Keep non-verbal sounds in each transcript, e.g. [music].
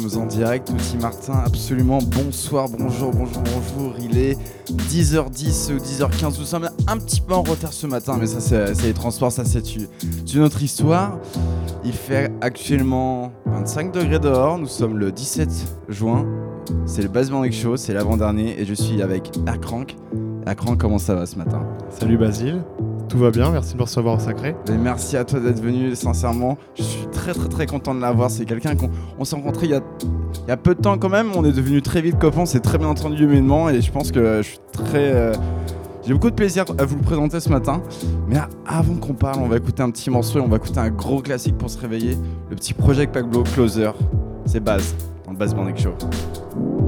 sommes en direct, Outil Martin, absolument bonsoir, bonjour, bonjour, bonjour. Il est 10h10 ou 10h15. Nous sommes un petit peu en retard ce matin, mais ça, c'est les transports, ça, c'est une autre histoire. Il fait actuellement 25 degrés dehors. Nous sommes le 17 juin. C'est le Basement Show, c'est l'avant-dernier, et je suis avec Akrank. Akrank, comment ça va ce matin Salut Basile. Tout va bien, merci de me recevoir au sacré. merci à toi d'être venu, sincèrement. Je suis très très très content de l'avoir. C'est quelqu'un qu'on s'est rencontré il y, a, il y a peu de temps quand même. On est devenu très vite copains, c'est très bien entendu humainement et je pense que je suis très. Euh, j'ai beaucoup de plaisir à vous le présenter ce matin. Mais avant qu'on parle, on va écouter un petit morceau et on va écouter un gros classique pour se réveiller. Le petit Project Pablo Closer. C'est base dans le Bass Banding Show.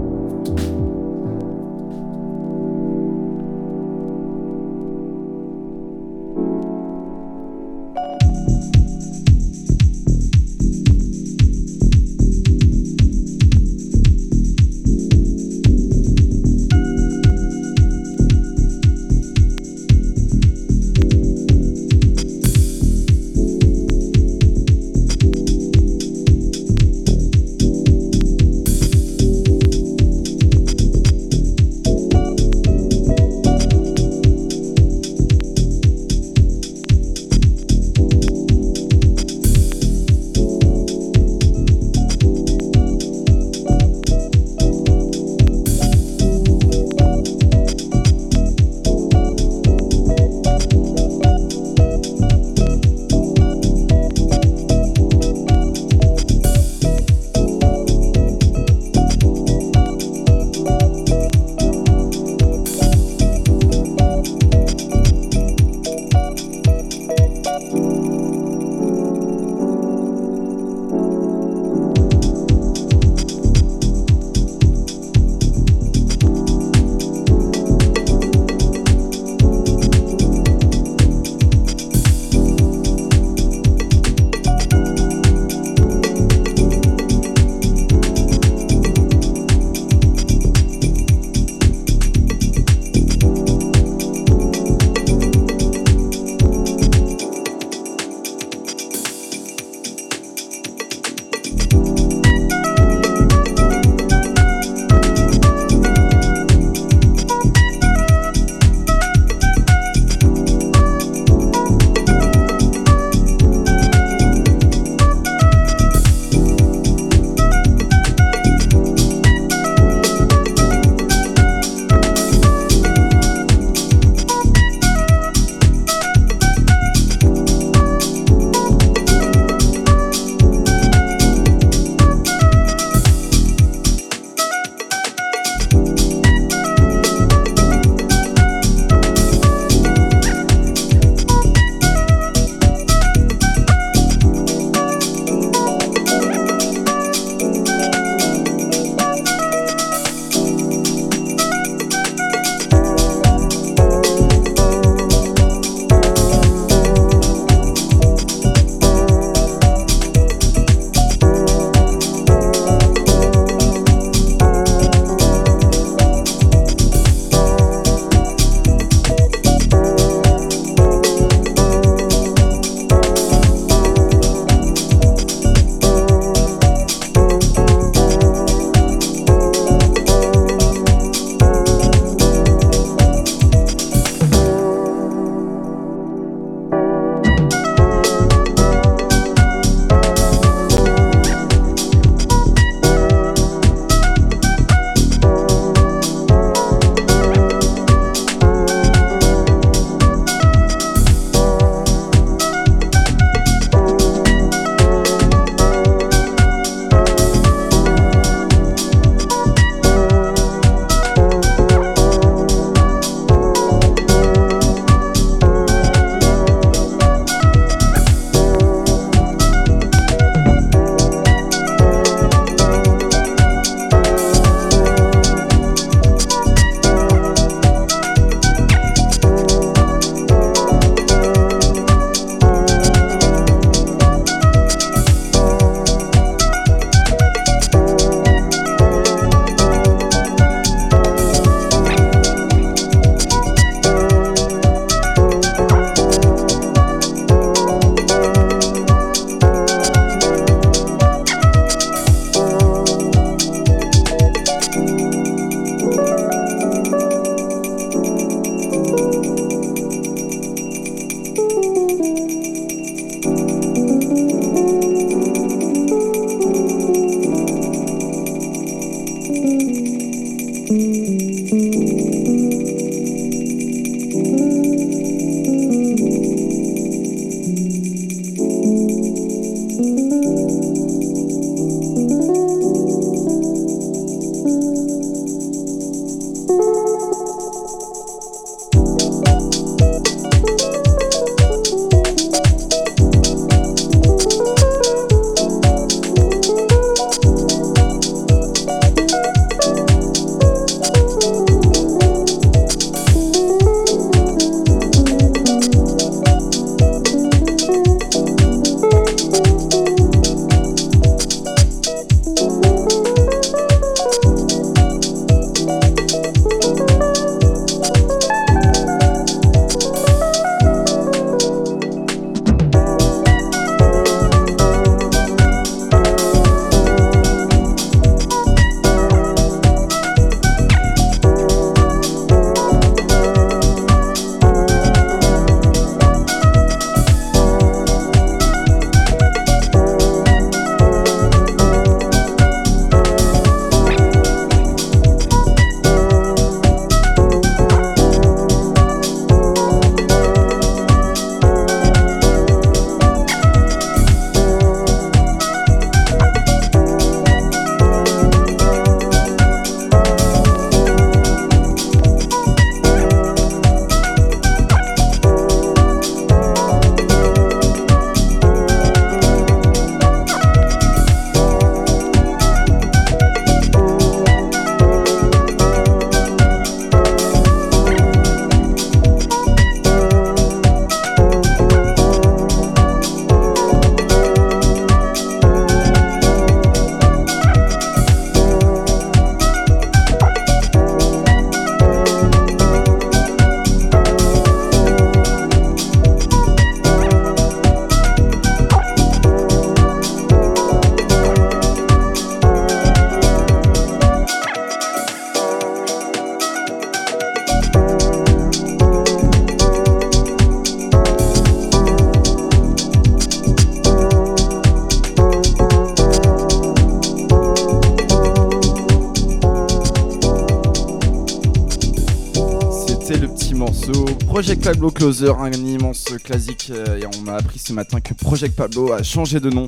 Project Pablo Closer, un immense classique. euh, et on m'a appris ce matin que Project Pablo a changé de nom.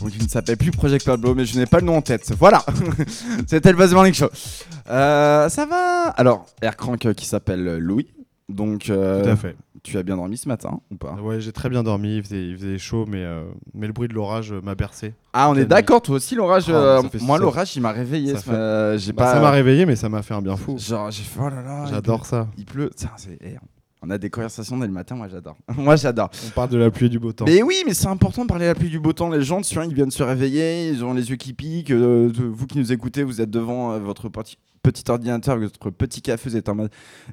Donc il ne s'appelle plus Project Pablo, mais je n'ai pas le nom en tête. Voilà C'était le Buzz Morning Show. Euh, ça va Alors, Aircrank euh, qui s'appelle euh, Louis. Donc, euh, Tout à fait. tu as bien dormi ce matin ou pas? Ouais, j'ai très bien dormi, il faisait, il faisait chaud, mais, euh, mais le bruit de l'orage m'a bercé. Ah, on est d'accord, toi aussi, l'orage. Ah, fait- moi, l'orage, il m'a réveillé. ça fait- ma- J'ai Bah, pas. Réveillé, mais ça m'a fait un bien fou. Genre, j'ai fait, oh là là. J'adore ça. Il pleut. Tiens, c'est. On a des conversations dès le matin, moi j'adore. [laughs] moi j'adore. On parle de la pluie et du beau temps. Mais oui, mais c'est important de parler de la pluie du beau temps. Les gens, sur ils viennent se réveiller, ils ont les yeux qui piquent. euh, vous qui nous écoutez, vous êtes devant euh, votre petit, petit ordinateur, votre petit café, vous êtes en mode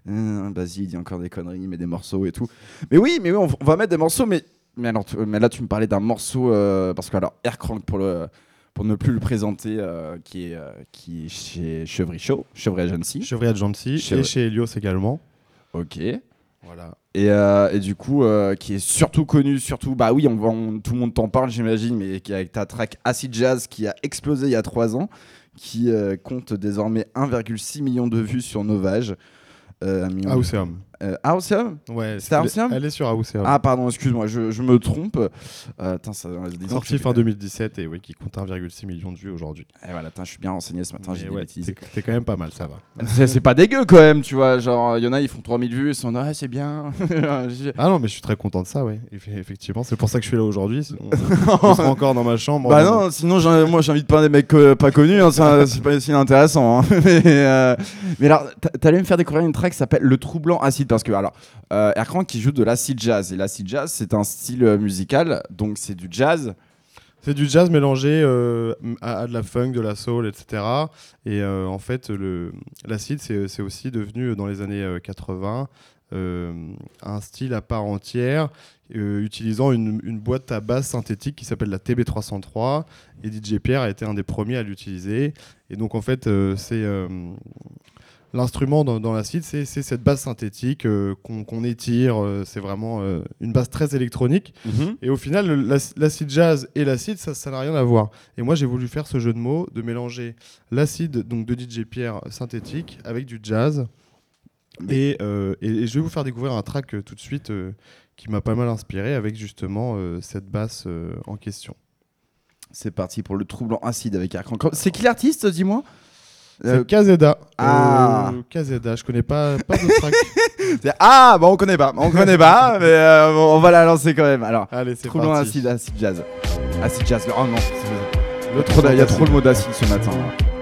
euh, Vas-y, il dit encore des conneries, il met des morceaux et tout. Mais oui, mais oui, on, on va mettre des morceaux. Mais, mais, alors, tu- mais là, tu me parlais d'un morceau. euh, parce que, alors, Aircrank, pour, le, pour ne plus le présenter, euh, qui, est, euh, qui est chez Chevry Show, Chevry Agency. Chevry Agency Chevry. et chez Helios également. Ok. Voilà. Et, euh, et du coup, euh, qui est surtout connu, surtout, bah oui, on, tout le monde t'en parle, j'imagine, mais qui avec ta track Acid Jazz qui a explosé il y a 3 ans, qui euh, compte désormais 1,6 million de vues sur Novage. Euh, un million de- Auseum. Euh, ah, Ouais, C'était elle- Auseum Elle est sur Auseum. Ah, pardon, excuse-moi, je, je me trompe. Euh, ça, Sorti fin 2017 et oui, qui compte 1,6 million de vues aujourd'hui. Et voilà, attends, je suis bien renseigné ce matin, j'ai ouais, c'est c'est quand même pas mal, ça va. [laughs] C'est c'est pas dégueu quand même, tu vois. Genre, il y en a, ils font 3000 vues, ils sont ah, c'est bien. [laughs] Ah non, mais je suis très content de ça, ouais. Eff- Effectivement, c'est pour ça que je suis là aujourd'hui. sinon je [laughs] serais encore dans ma chambre. Bah non, sinon moi j'invite pas des mecs euh, pas connus, hein, c'est pas si intéressant. hein. mais, euh, mais alors, t'a- t'allais me faire découvrir une track qui s'appelle Le Troublant Acide parce que alors, euh, qui joue de l'acid jazz et l'acid jazz c'est un style euh, musical, donc c'est du jazz. C'est du jazz mélangé euh, à, de la funk, de la soul, etc. Et euh, en fait, l'acide, c'est aussi devenu, dans les années euh, 80, euh, un style à part entière, utilisant une, une boîte à basse synthétique qui s'appelle la TB303. Et DJ Pierre a été un des premiers à l'utiliser. Et donc, en fait, c'est... L'instrument dans, dans l'acide, c'est cette basse synthétique euh, qu'on étire. euh, c'est vraiment euh, une basse très électronique. Et au final, l'acide jazz et l'acide, ça n'a rien à voir. Et moi, j'ai voulu faire ce jeu de mots de mélanger l'acide donc de DJ Pierre synthétique avec du jazz. Et, et- et je vais vous faire découvrir un track tout de suite qui m'a pas mal inspiré avec justement cette basse en question. C'est parti pour Le Troublant Acide avec Aircrank. C'est qui l'artiste, dis-moi? C'est Kazeda. ah. Euh, Kazeda, je connais pas, pas de track. [laughs] Ah, bah on connaît pas, on connaît pas, [laughs] mais euh, on va la lancer quand même. Alors, Allez, c'est parti. Acide, Acid Jazz. Acid Jazz, oh non, il y a trop le mot d'acide ce matin. là.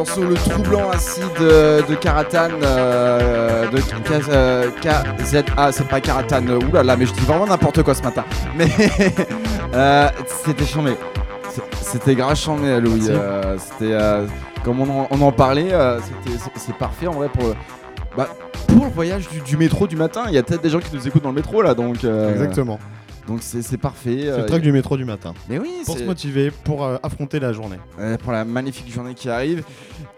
Morceau, le troublant acide euh, de Karatan, euh, de K- euh, KZA, c'est pas Karatan, oulala, mais je dis vraiment n'importe quoi ce matin. [laughs] Mais euh, c'était chambé. C'était grave chambé, Louis. Euh, c'était, euh, comme on en, on en parlait, c'était- c'est- parfait en vrai pour le, bah, pour le voyage du, du métro du matin. Il y a peut-être des gens qui nous écoutent dans le métro là, donc euh, Exactement. Donc c'est parfait. C'est euh, le truc du métro du matin. mais oui, Pour se motiver, pour euh, affronter la journée. euh, pour la magnifique journée qui arrive.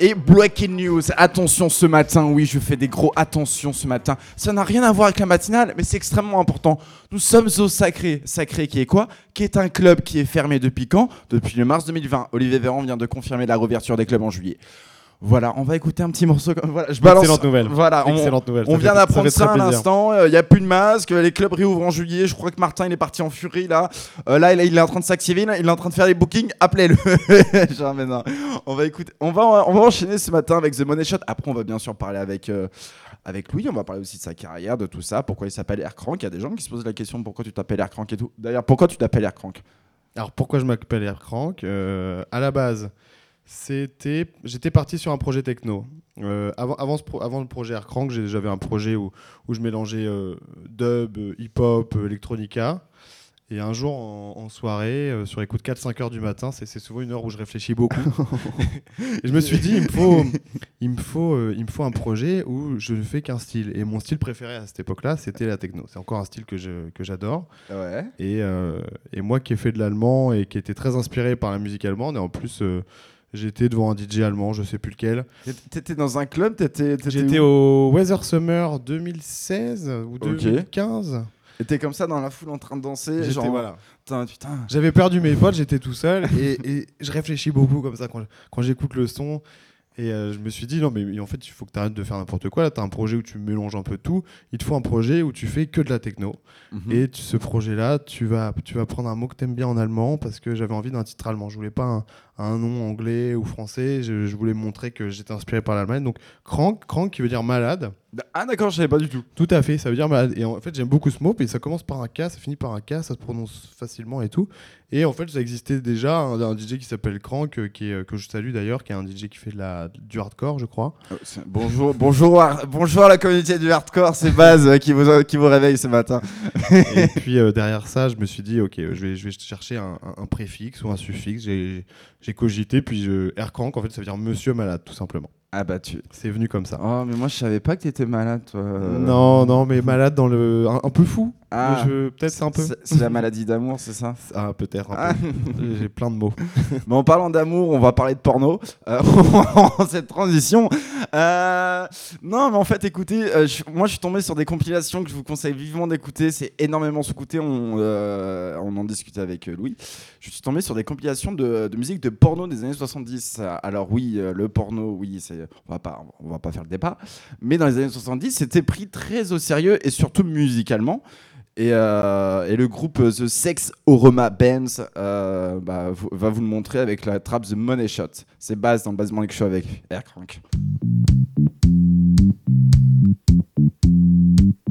Et breaking news, attention ce matin, oui, je fais des gros attention ce matin. Ça n'a rien à voir avec la matinale, mais c'est extrêmement important. Nous sommes au Sacré. Sacré qui est quoi? Qui est un club qui est fermé depuis quand? Depuis le mars 2020. Olivier Véran vient de confirmer la réouverture des clubs en juillet. Voilà, on va écouter un petit morceau. comme- Voilà, je balance. Excellente nouvelle. Voilà, on, Excellente nouvelle. on ça vient d'apprendre ça, très à l'instant. Il n'y a plus de masque. Les clubs réouvrent en juillet. Je crois que Martin il est parti en furie là. Euh, là, il, est- il est en train de s'activer. Il est en train de faire les bookings. Appelez-le. [laughs] On va écouter. On va, on va enchaîner ce matin avec The Money Shot. Après, on va bien sûr parler avec. euh, avec Louis, on va parler aussi de sa carrière, de tout ça, pourquoi il s'appelle Aircrank. Il y a des gens qui se posent la question de pourquoi tu t'appelles Aircrank et tout. D'ailleurs, pourquoi tu t'appelles Aircrank Alors pourquoi je m'appelle Aircrank Euh, À la base, c'était, j'étais parti sur un projet techno. Euh, avant, avant, ce pro- avant le projet Aircrank, j'avais un projet où, où je mélangeais euh, dub, hip-hop, electronica. Et un jour en, en soirée, euh, sur les coups de 4-5 heures du matin, c'est souvent une heure où je réfléchis beaucoup. [laughs] et je me suis dit, il me faut, il me faut, il me faut un projet où je ne fais qu'un style. Et mon style préféré à cette époque-là, c'était la techno. C'est encore un style que je- que j'adore. Ouais. Et, et moi qui ai fait de l'allemand et qui était très inspiré par la musique allemande, et en plus j'étais devant un DJ allemand, je sais plus lequel. T'étais dans un club J'étais au Weather Summer 2016 ou Ok. 2015. T'étais comme ça dans la foule en train de danser. J'étais- Genre, voilà. putain, putain. J'avais perdu mes potes, j'étais tout seul et, et je réfléchis beaucoup comme ça quand, quand j'écoute le son. Et euh, je me suis dit, non, mais en fait, il faut que tu arrêtes de faire n'importe quoi. Là, tu as un projet où tu mélanges un peu tout. Il te faut un projet où tu fais que de la techno. Mhm. Et tu- ce projet-là, tu vas, tu vas prendre un mot que tu aimes bien en allemand parce que j'avais envie d'un titre allemand. Je voulais pas un, un nom anglais ou français. Je, je voulais montrer que j'étais inspiré par l'Allemagne. Donc, Crank, Crank qui veut dire malade. Ah d'accord, je savais pas du tout. Tout à fait, ça veut dire malade. Et en fait, j'aime beaucoup ce mot. Puis ça commence par un K, ça finit par un K, ça se prononce facilement et tout. Et en fait, ça existait déjà un, un DJ qui s'appelle Crank, euh, qui est, euh, que je salue d'ailleurs, qui est un DJ qui fait de la, du hardcore, je crois. Euh, Bonjour, [laughs] bonjour, bonjour à la communauté du hardcore, c'est Baz euh, qui vous, qui vous réveille ce matin. [laughs] et puis derrière ça, je me suis dit, ok, je vais, je vais chercher un, un- un préfixe ou un suffixe. J'ai cogité, puis je, Aircrank, en fait, ça veut dire monsieur malade, tout simplement. Ah bah tu. C'est venu comme ça. Oh mais moi je savais pas que t'étais malade toi. Non, non, mais malade dans le. Un, un peu fou. Ah. Peut-être c'est un peu. C'est la maladie d'amour, c'est ça? [laughs] Ah, peut-être Ah. peu. J'ai plein de mots. [laughs] Mais en parlant d'amour, on va parler de porno. Euh, [laughs] cette transition. Euh, non, mais en fait, écoutez, euh, je- moi je suis tombé sur des compilations que je vous conseille vivement d'écouter. C'est énormément sous-coûté. On, euh, on en discutait avec Louis. Je suis tombé sur des compilations de, de musique de porno des années 70. Alors, oui, le porno, oui, c'est, on, va pas, on va pas faire le débat. Mais dans les années 70, c'était pris très au sérieux et surtout musicalement. Et, euh, et le groupe euh, The Sex Oroma Bands euh, bah, va vous le montrer avec la trappe The Money Shot. C'est base dans Base Morning Show avec Aircrank. Thank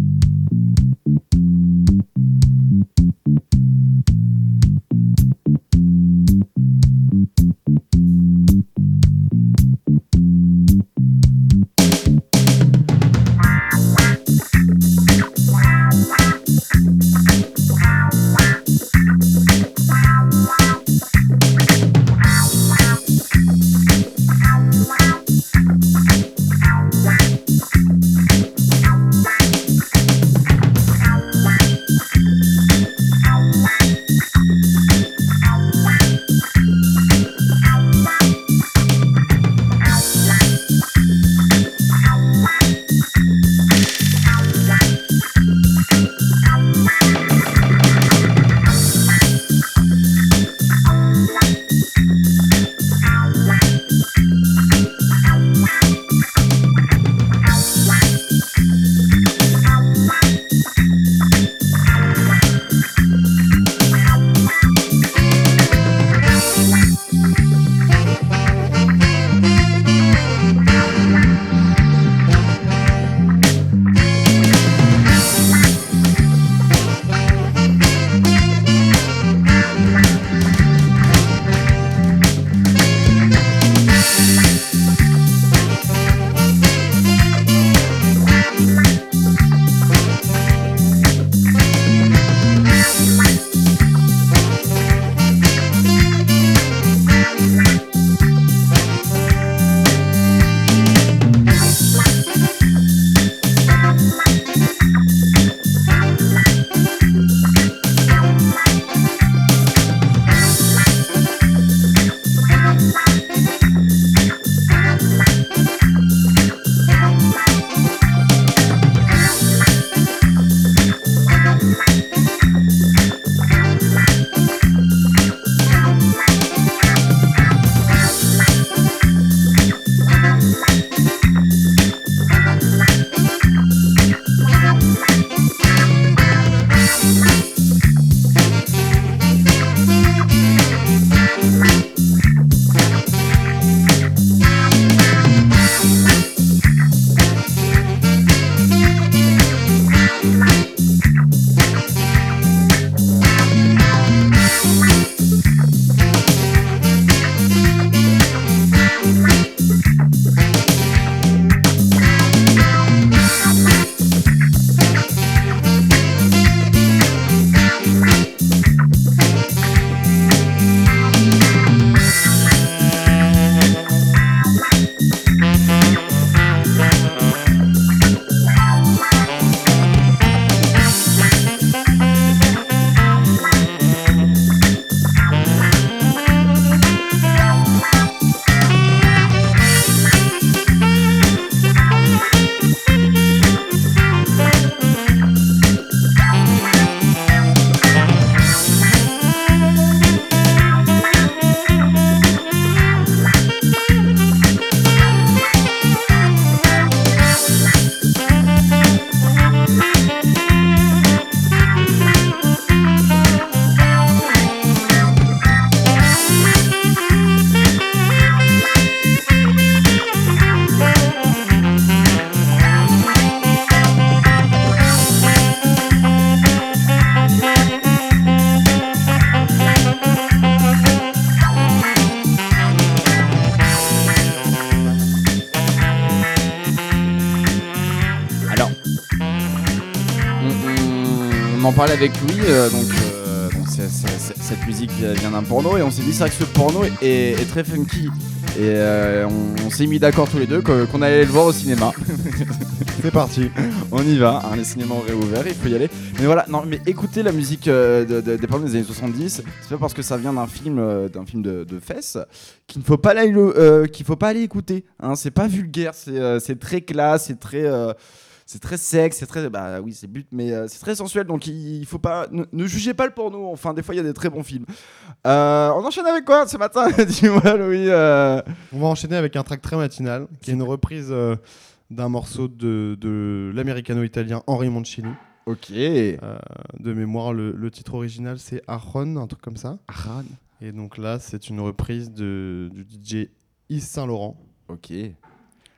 parlait avec Louis, euh, donc, euh, cette musique vient d'un porno et on s'est dit c'est vrai que ce porno est, est très funky. Et euh, on, on s'est mis d'accord tous les deux qu'on allait le voir au cinéma. [laughs] C'est parti. On y va, hein, les cinémas ont réouvert, il faut y aller. Mais voilà, non, mais écoutez la musique euh, de- de- des pornos des années 70, c'est pas parce que ça vient d'un film, euh, d'un film de, de fesses qu'il ne faut pas aller, le- qu'il faut pas aller écouter. Hein, c'est pas vulgaire, c'est très classe, c'est très, c'est très sexe, c'est très, bah oui, c'est but, mais euh, c'est très sensuel. Donc il, il faut pas, ne, ne jugez pas le porno. Enfin, des fois il y a des très bons films. Euh, on enchaîne avec quoi ce matin [laughs] Dis-moi, Louis. euh. On va enchaîner avec un track très matinal, qui est une reprise d'un morceau de, de l'américano-italien Henri Mancini. Ok. De mémoire, le, le titre original c'est Aron, un truc comme ça. Aran. Et donc là, c'est une reprise de, du DJ Yves Saint-Laurent. Ok.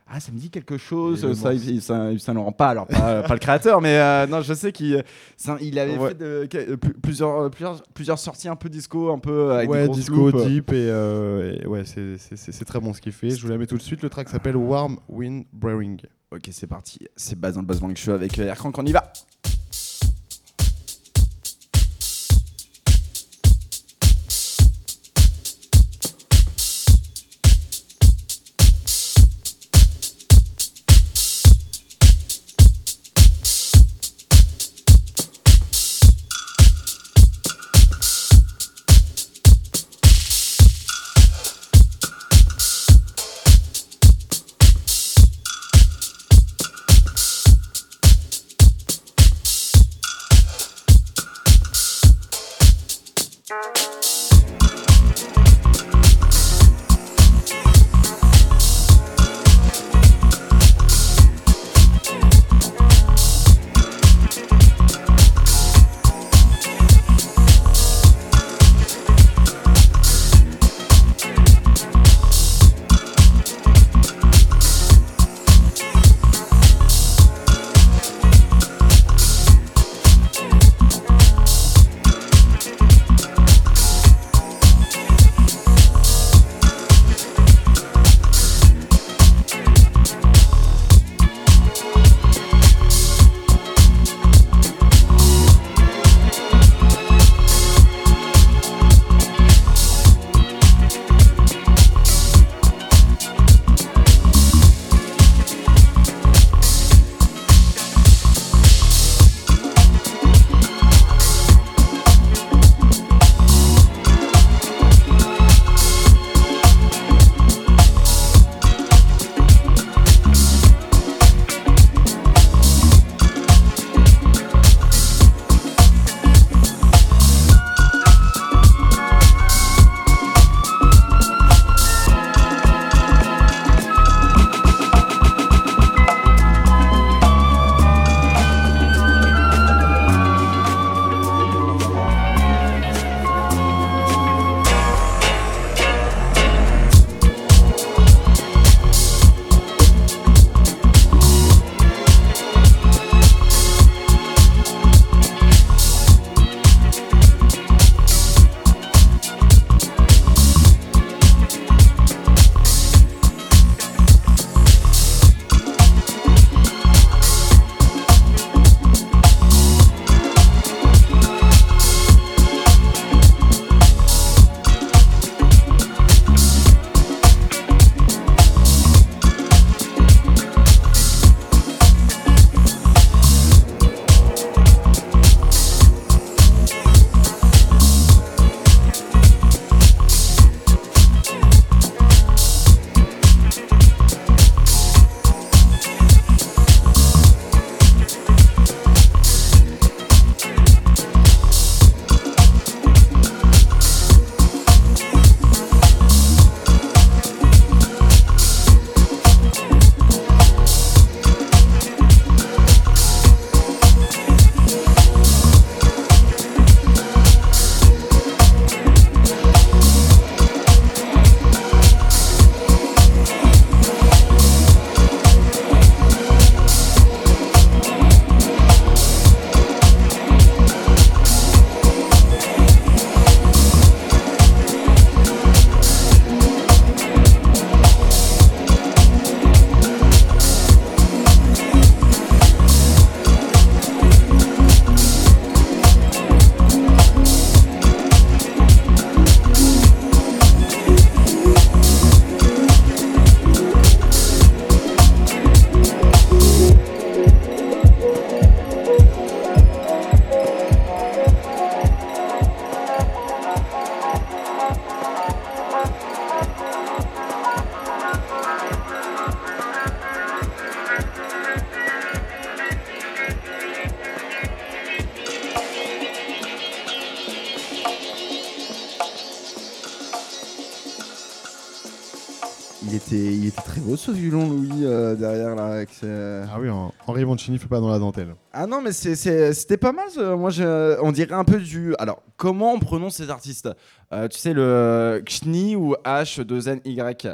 Ah, ça me dit quelque chose, ça, Yves Saint Laurent. Pas, alors, pas, pas le créateur, mais euh, non, je sais qu'il ça- il avait Ouais. fait de- que- euh, pl- plusieurs, euh, plusieurs, plusieurs sorties un peu disco, un peu avec ouais, disco, loupes. deep, et, euh, et ouais, c'est- très bon ce qu'il fait. Je vous la mets tout de suite. Le track s'appelle Warm Wind Brewing. Ok, c'est parti. C'est base dans le Bang Show avec Aircrank, on y va. Mancini fait pas dans la dentelle. Ah non, mais c'était pas mal. Moi, je- on dirait un peu du. Alors, comment on prononce ces artistes? Euh, Tu sais, le Xni ou H2NY.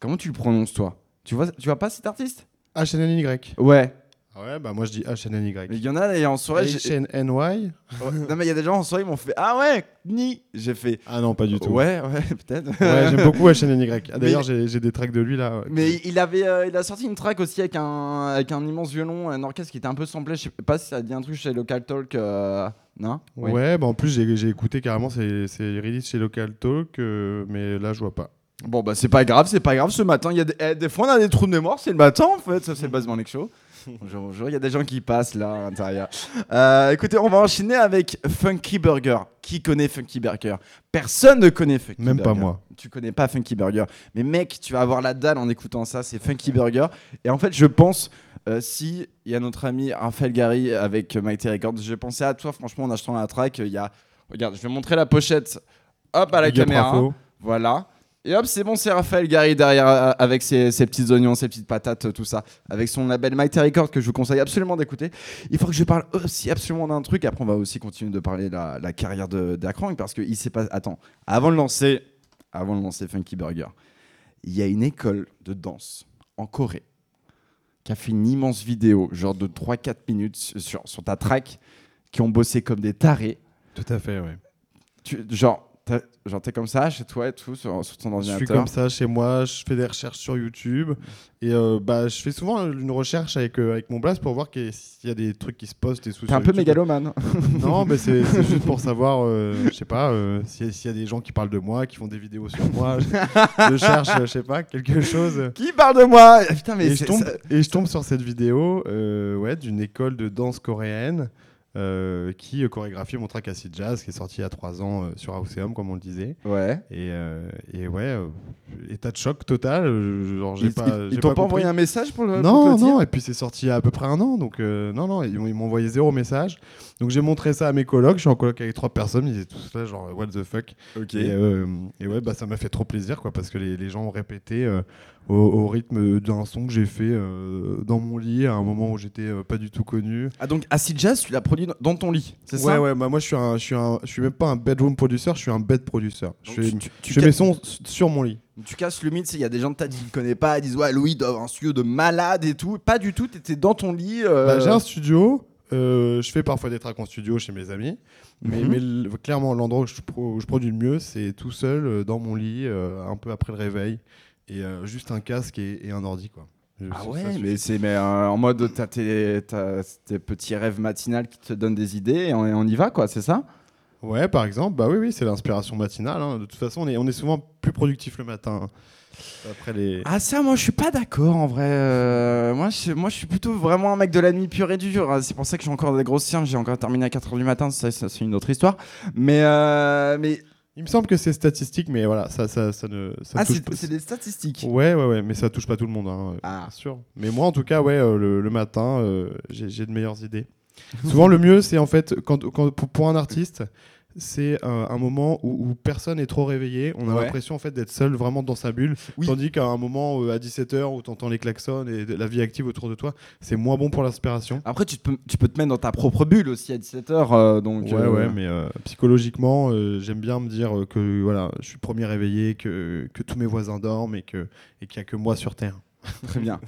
Comment tu le prononces, toi? Tu vois, tu vois pas cet artiste? HNNY. Ouais. Ouais, bah moi je dis HNNY. Mais il y en a, et en soirée. HNNY. Non, mais il y a des gens en soirée, ils m'ont fait Ah ouais, Xni J'ai fait. Ah non, pas du tout. Ouais, ouais, [laughs] peut-être. Ouais, j'aime beaucoup HNNY. Ah, D'ailleurs, Mais- j'ai des tracks de lui là. ouais. Mais il avait, euh, il a sorti une track aussi avec un, avec un immense violon, un orchestre qui était un peu semblé. Je sais pas si ça dit un truc chez Local Talk. euh, Non? Oui. Ouais, bah en plus j'ai écouté carrément, c'est c'est release chez Local Talk, euh, mais là je vois pas. Bon bah c'est pas grave, c'est pas grave. Ce matin, il y a des, eh, des fois on a des trous de mémoire, c'est le matin en fait. Ça c'est le Basement Show. [laughs] Bonjour, bonjour. Il y a des gens qui passent là à l'intérieur. Euh, écoutez, on va enchaîner avec Funky Burger. Qui connaît Funky Burger? Personne ne connaît Funky Même Burger. pas moi. Tu connais pas Funky Burger. Mais mec, tu vas avoir la dalle en écoutant ça. C'est Funky Burger. Et en fait, je pense. euh, si il y a notre ami Raphaël Gary avec Mighty Records, j'ai pensé à toi franchement en achetant la track. Il y a, regarde, je vais montrer la pochette. Hop à la caméra. Voilà. Et hop, c'est bon, c'est Raphaël Gary derrière euh, avec ses, ses petits oignons, ses petites patates, tout ça. Avec son label Mighty Records que je vous conseille absolument d'écouter. Il faut que je parle aussi absolument d'un truc. Après, on va aussi continuer de parler de la, la carrière d'Akrank parce qu'il s'est pas. Attends, avant de lancer, avant de lancer Funky Burger, il y a une école de danse en Corée qui a fait une immense vidéo, genre de 3-4 minutes sur, sur ta track, qui ont bossé comme des tarés. Tout à fait. Tu, genre, genre, t'es comme ça chez toi et tout, sur, sur ton Je ordinateur. suis comme ça chez moi, je fais des recherches sur YouTube et euh, bah je fais souvent une recherche avec euh, avec mon blast pour voir s'il y a des trucs qui se postent et sous. T'es un peu mégalomane. [laughs] Non, mais [laughs] c'est juste pour savoir, euh, je sais pas, euh, s'il y, a- s'il y a des gens qui parlent de moi, qui font des vidéos sur moi. je, je cherche, euh, je sais pas, quelque chose. Qui parle de moi? Ah, Putain, mais Et je, tombe, ça- et je tombe sur cette vidéo euh, ouais, d'une école de danse coréenne euh, qui chorégraphie mon track Acid Jazz qui est sorti il y a 3 ans euh, sur Houseum, comme on le disait. Ouais. Et, euh, et ouais, euh, état de choc total. genre, j'ai Ils, pas, ils- t'ont pas pas envoyé un message pour le pour te Non, dire non, et puis c'est sorti il y a à peu près un an, donc non, non, ils ils m'ont envoyé zéro message. Donc j'ai montré ça à mes colocs, je suis en coloc avec trois personnes, ils étaient tous là, genre what the fuck. Ok. Et, euh, et ouais, bah ça m'a fait trop plaisir, quoi, parce que les, les gens ont répété euh, au, au rythme d'un son que j'ai fait euh, dans mon lit à un moment où j'étais pas du tout connu. Ah, donc Acid Jazz, tu l'as produit dans- ton lit, c'est Ouais, ça? Ouais, bah moi je suis, un, je, suis un, je suis même pas un bedroom producer, je suis un bed producer. Je fais, tu, tu- tu mes sons sur mon lit. tu casses le mythe, il y a des gens de ta qui ne connaissent pas, ils disent Ouais, Louis doit avoir un studio de malade et tout. Pas du tout, t'étais dans ton lit. Bah, j'ai un studio, euh, je fais parfois des tracks en studio chez mes amis, mais, Mhm. mais clairement l'endroit où je, pro- où je produis le mieux, c'est tout seul euh, dans mon lit, euh, un peu après le réveil, et euh, juste un casque et, et un ordi. Quoi. Je- Ah ouais, mais c'est mais en mode t'as tes, petits rêves matinales qui te donnent des idées et on, et on y va quoi, c'est ça? Ouais, par exemple, bah oui, oui, c'est l'inspiration matinale. hein. De toute façon, on est, on est souvent plus productif le matin. hein. Après les. Ah ça, moi je suis pas d'accord en vrai. Euh, moi, je, moi je suis plutôt vraiment un mec de la nuit pur et dur. Ah, C'est pour ça que j'ai encore des grosses siens. J'ai encore terminé à 4h du matin. Ça, ça, c'est une autre histoire. Mais euh, mais Il me semble que c'est statistique, mais voilà, ça, ça, ça ne. Ça ah c'est pas- c'est des statistiques. Ouais, ouais, ouais, mais ça touche pas tout le monde, hein, Ah. bien sûr. Mais moi, en tout cas, ouais, euh, le, le matin, euh, j'ai j'ai de meilleures idées. Souvent, le mieux, c'est en fait, quand, quand- pour, pour un artiste, c'est euh, un moment où, où personne est trop réveillé. On a Ouais. l'impression en fait d'être seul vraiment dans sa bulle. Oui. Tandis qu'à un moment euh, à 17h où tu entends les klaxons et de- la vie active autour de toi, c'est moins bon pour l'inspiration. Après, tu, peux, tu peux te mettre dans ta propre bulle aussi à 17h. donc, Ouais, euh, ouais, mais euh, psychologiquement, euh, j'aime bien me dire euh, que voilà, je suis le premier réveillé, que, que tous mes voisins dorment et qu'il n'y a que moi sur Terre. [laughs] Très bien.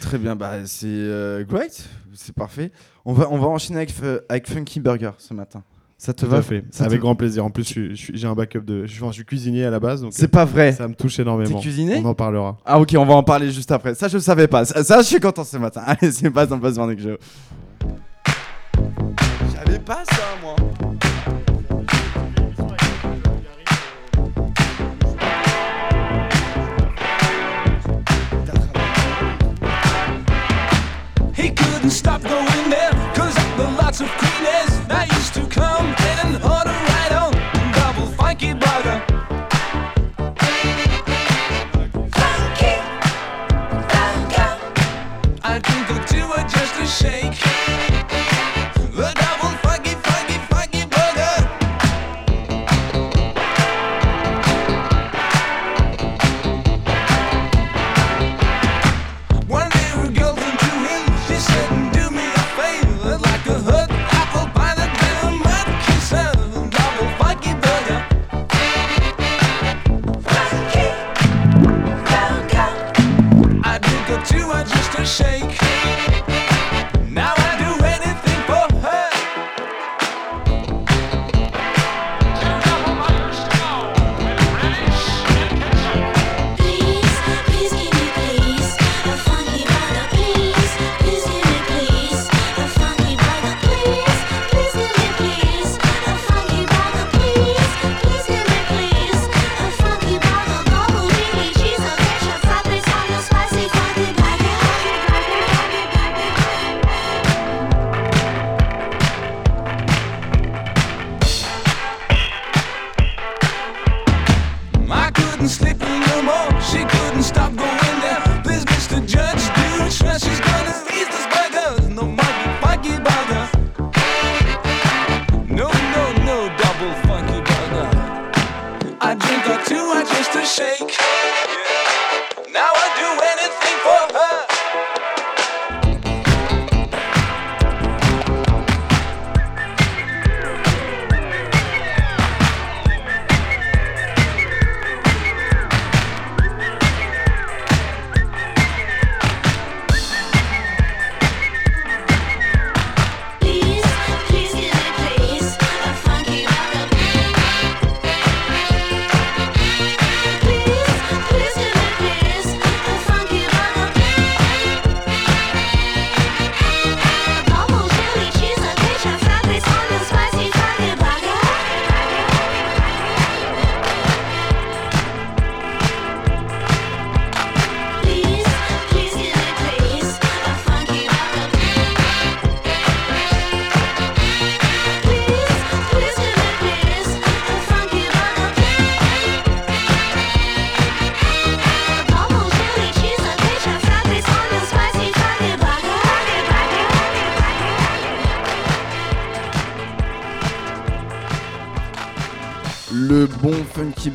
Très bien. Bah, c'est euh, great. C'est parfait. On va, on va enchaîner avec, euh, avec Funky Burger ce matin. Ça te Tout va à fait. ça te- Avec grand plaisir. En plus, j'ai un backup de. Je suis, enfin, je suis cuisinier à la base, donc C'est pas vrai. euh, ça me touche énormément. T'es cuisinier? On en parlera. Ah ok, on va en parler juste après. Ça, je savais pas. Ça, ça, je suis content ce matin. [laughs] Allez, c'est pas un passe que je. J'avais pas ça, moi. He couldn't stop going there, cause the lots of cleaners come order right on double funky. Funky burger. I think it just shake.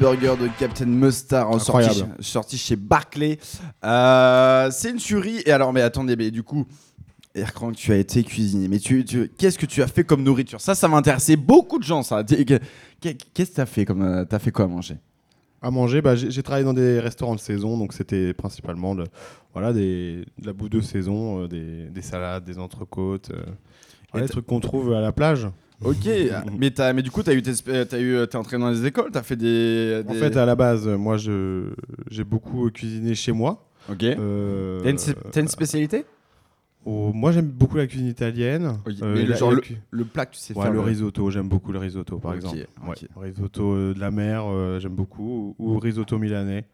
Burger de Captain Mustard, sorti, chez- sorti chez Barclay. Euh, c'est une tuerie. Et alors, mais attendez, mais du coup, Aircrank, tu as été cuisinier. Mais tu, tu- qu'est-ce que tu as fait comme nourriture? Ça, ça va intéresser beaucoup de gens, ça. Qu'est-ce que tu as fait comme. euh, T'as fait quoi à manger? À manger, bah, j'ai j'ai travaillé dans des restaurants de saison, donc c'était principalement de, voilà, des, de la bouffe de saison, euh, des, des salades, des entrecôtes, euh, des trucs qu'on trouve à la plage. Ok, [laughs] mais, t'as- mais du coup, t'as eu tes, spé- t'as eu, t'es entré dans les écoles, t'as fait des. En fait, à la base, euh, moi, j'ai beaucoup cuisiné chez moi. ok. Euh, T'as une, une spécialité? au- moi, j'aime beaucoup la cuisine italienne. Ok, Euh, mais le la- genre la le- cu- Le plat que tu sais Ouais, faire. le risotto, j'aime beaucoup le risotto, par exemple. Ouais, risotto euh, de la mer, euh, j'aime beaucoup, ou, ou risotto milanais.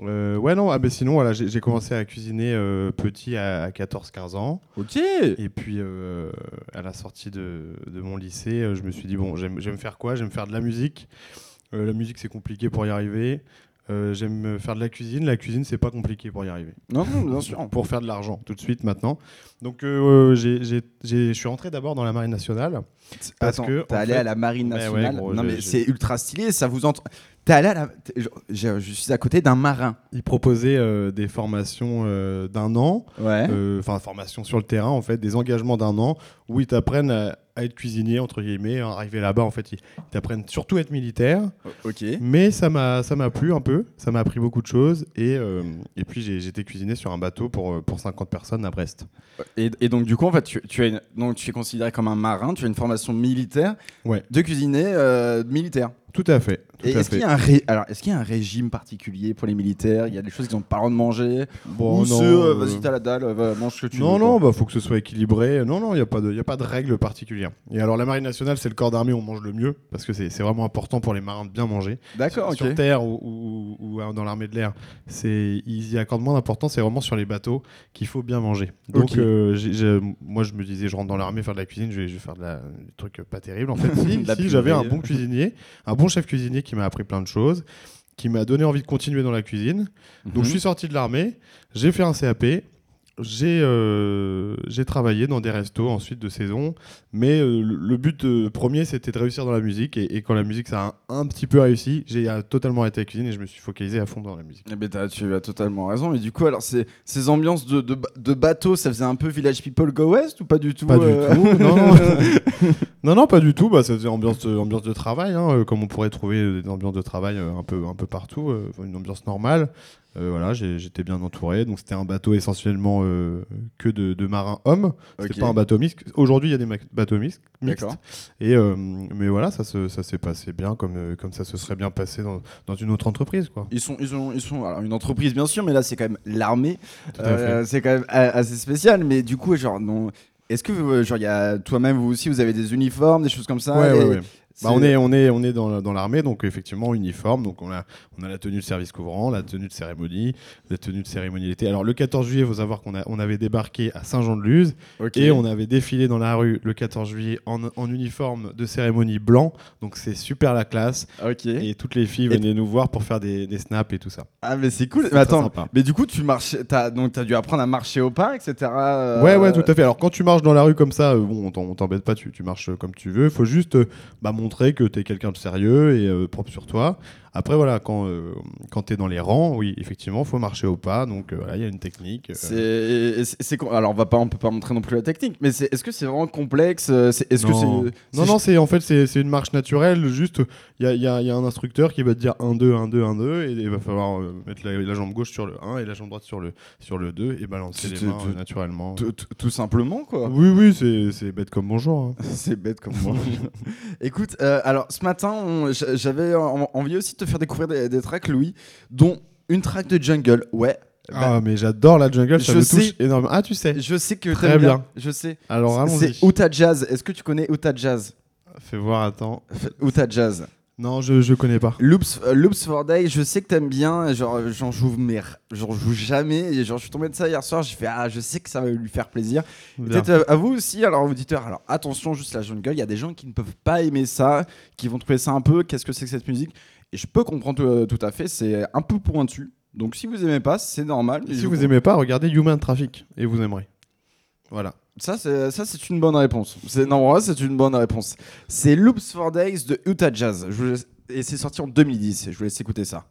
Euh, ouais, non, ah, ben sinon, voilà, j'ai commencé à cuisiner euh, petit à, à 14-15 ans. Ok. Et puis, euh, à la sortie de, de mon lycée, je me suis dit, bon, j'aime faire quoi? J'aime faire de la musique. La musique, c'est compliqué pour y arriver. J'aime faire de la cuisine. La cuisine, c'est pas compliqué pour y arriver. Non, non, bien sûr. [laughs] Pour faire de l'argent, tout de suite, maintenant. Donc, je suis rentré d'abord dans la Marine nationale. Parce Attends, que, t'es allé fait- à la marine Ouais, ouais, nationale. gros, non mais c'est ultra stylé, ça vous entend. T'es allé à la. je, je- je suis à côté d'un marin. Ils proposaient euh, des formations euh, d'un an, Ouais. euh, enfin formations sur le terrain en fait, des engagements d'un an où ils t'apprennent à, à être cuisinier entre guillemets. Arrivé là-bas en fait, ils t'apprennent surtout à être militaire. ok. Mais ça m'a ça m'a plu un peu, ça m'a appris beaucoup de choses et euh, et puis j'étais cuisiné sur un bateau pour pour 50 personnes à Brest. Et, et donc du coup en fait tu, tu as une- donc tu es considéré comme un marin, tu as une formation militaire Ouais. de cuisinier militaire. Tout à fait. Tout Et à est-ce qu'il fait. y a un ré- alors est-ce qu'il y a un régime particulier pour les militaires? Il y a des choses qu'ils ont pas le droit de manger Bon, ou non, euh, euh, vas-y t'as la dalle, euh, va, mange ce que tu non, veux. non, quoi. bah faut que ce soit équilibré. Non, non, il n'y a pas de, y a pas de règle particulière. Et alors la marine nationale, c'est le corps d'armée où on mange le mieux parce que c'est c'est vraiment important pour les marins de bien manger. D'accord, sur ok. terre ou, ou- ou, dans l'armée de l'air, c'est ils y accordent moins d'importance. C'est vraiment sur les bateaux qu'il faut bien manger. Donc Ok. euh, j'ai- j'ai- moi je me disais, je rentre dans l'armée faire de la cuisine, je vais, je vais faire de la, des trucs pas terribles. En fait, [laughs] si, si, j'avais un bon cuisinier, un bon chef cuisinier qui m'a appris plein de choses, qui m'a donné envie de continuer dans la cuisine. Donc Mhm. je suis sorti de l'armée, j'ai fait un CAP. J'ai euh, travaillé dans des restos ensuite de saison, mais euh, le, but euh, premier c'était de réussir dans la musique et, et quand la musique ça a un, un petit peu réussi, j'ai euh, totalement arrêté la cuisine et je me suis focalisé à fond dans la musique. Eh ben, tu as totalement raison. Mais du coup, alors, ces, ces ambiances de, de, ba- de bateau, ça faisait un peu Village People Go West ou pas du tout Pas du tout, non, non. [laughs] non, non, pas du tout. Bah, ça faisait ambiance de, ambiance de travail, hein, comme on pourrait trouver des ambiances de travail un peu, un peu partout, une ambiance normale. Euh, voilà, j'étais bien entouré. Donc c'était un bateau essentiellement euh, que de, de marins hommes. C'était pas un bateau mixte. Aujourd'hui, il y a des bateaux mixtes. Et euh, mais voilà, ça se- ça s'est passé bien, comme, comme ça se serait bien passé dans, dans une autre entreprise, quoi. Ils sont, ils sont, ils sont. Alors, une entreprise, bien sûr, mais là, c'est quand même l'armée. C'est quand même assez spécial. Mais du coup, genre, non. Est-ce que, genre, il y a toi-même, vous aussi, vous avez des uniformes, des choses comme ça? Ouais, et ouais, ouais. Bah, on est, on est, on est dans, dans l'armée, donc effectivement uniforme. Donc on a, on a la tenue de service couvrant, la tenue de cérémonie, la tenue de cérémonie d'été. Alors le 14 juillet, il faut savoir qu'on a, on avait débarqué à Saint-Jean-de-Luz et on avait défilé dans la rue le 14 juillet en, en uniforme de cérémonie blanc. Donc c'est super la classe. Et toutes les filles Et- venaient nous voir pour faire des, des snaps et tout ça. Ah, mais c'est cool. Mais attends, sympa. mais du coup, tu marches. T'as, donc, t'as dû apprendre à marcher au pas, etc. euh, Ouais, ouais, tout à fait. Alors, quand tu marches dans la rue comme ça, euh, bon, on t'embête pas, tu, tu marches comme tu veux. Il faut juste euh, bah, montrer que tu es quelqu'un de sérieux et euh, propre sur toi. Après, voilà, quand, euh, quand tu es dans les rangs, oui, effectivement, il faut marcher au pas. Donc, euh, voilà, il y a une technique. euh. C'est, alors on va pas, on peut pas montrer non plus la technique, mais c'est, est-ce que c'est vraiment complexe euh, c'est- Est-ce que non. c'est, non, c'est- non, c'est en fait c'est c'est une marche naturelle. Juste, il y a, y a- y a un instructeur qui va te dire 1, 2, 1, 2, 1, 2, et il va falloir mettre la, la jambe gauche sur le 1 et la jambe droite sur le, sur le 2 et balancer les mains tu- naturellement. tout, simplement quoi. Oui, oui, c'est c'est bête comme bonjour. hein. [laughs] C'est bête comme moi. Écoute, alors ce matin, j'avais en- envie aussi de te faire découvrir des, des tracks, Louis, dont une track de jungle. Ouais. Ah, mais j'adore la jungle, ça je me sais. touche énormément. Ah, tu sais. je sais que Très bien. Je sais. Alors, allons-y. C'est Utah Jazz. Est-ce que tu connais Utah Jazz? Fais voir, attends. Utah Jazz. Non, je, je connais pas. Loops, euh, Loops for Day, je sais que t'aimes bien, genre euh, j'en joue mais j'en joue jamais, et genre je suis tombé de ça hier soir, j'ai fait ah je sais que ça va lui faire plaisir. Peut-être euh, à vous aussi, alors auditeurs, alors attention juste la jungle, il y a des gens qui ne peuvent pas aimer ça, qui vont trouver ça un peu, qu'est-ce que c'est que cette musique? Et je peux comprendre euh, tout à fait, c'est un peu pointu, donc si vous aimez pas, c'est normal. Si vous comprends. aimez pas, regardez Human Traffic et vous aimerez. Voilà. Ça, c'est ça, c'est une bonne réponse. C'est non, c'est une bonne réponse. C'est Loops for Days de Utah Jazz. Je vous laisse et c'est sorti en 2010. Je vous laisse écouter ça.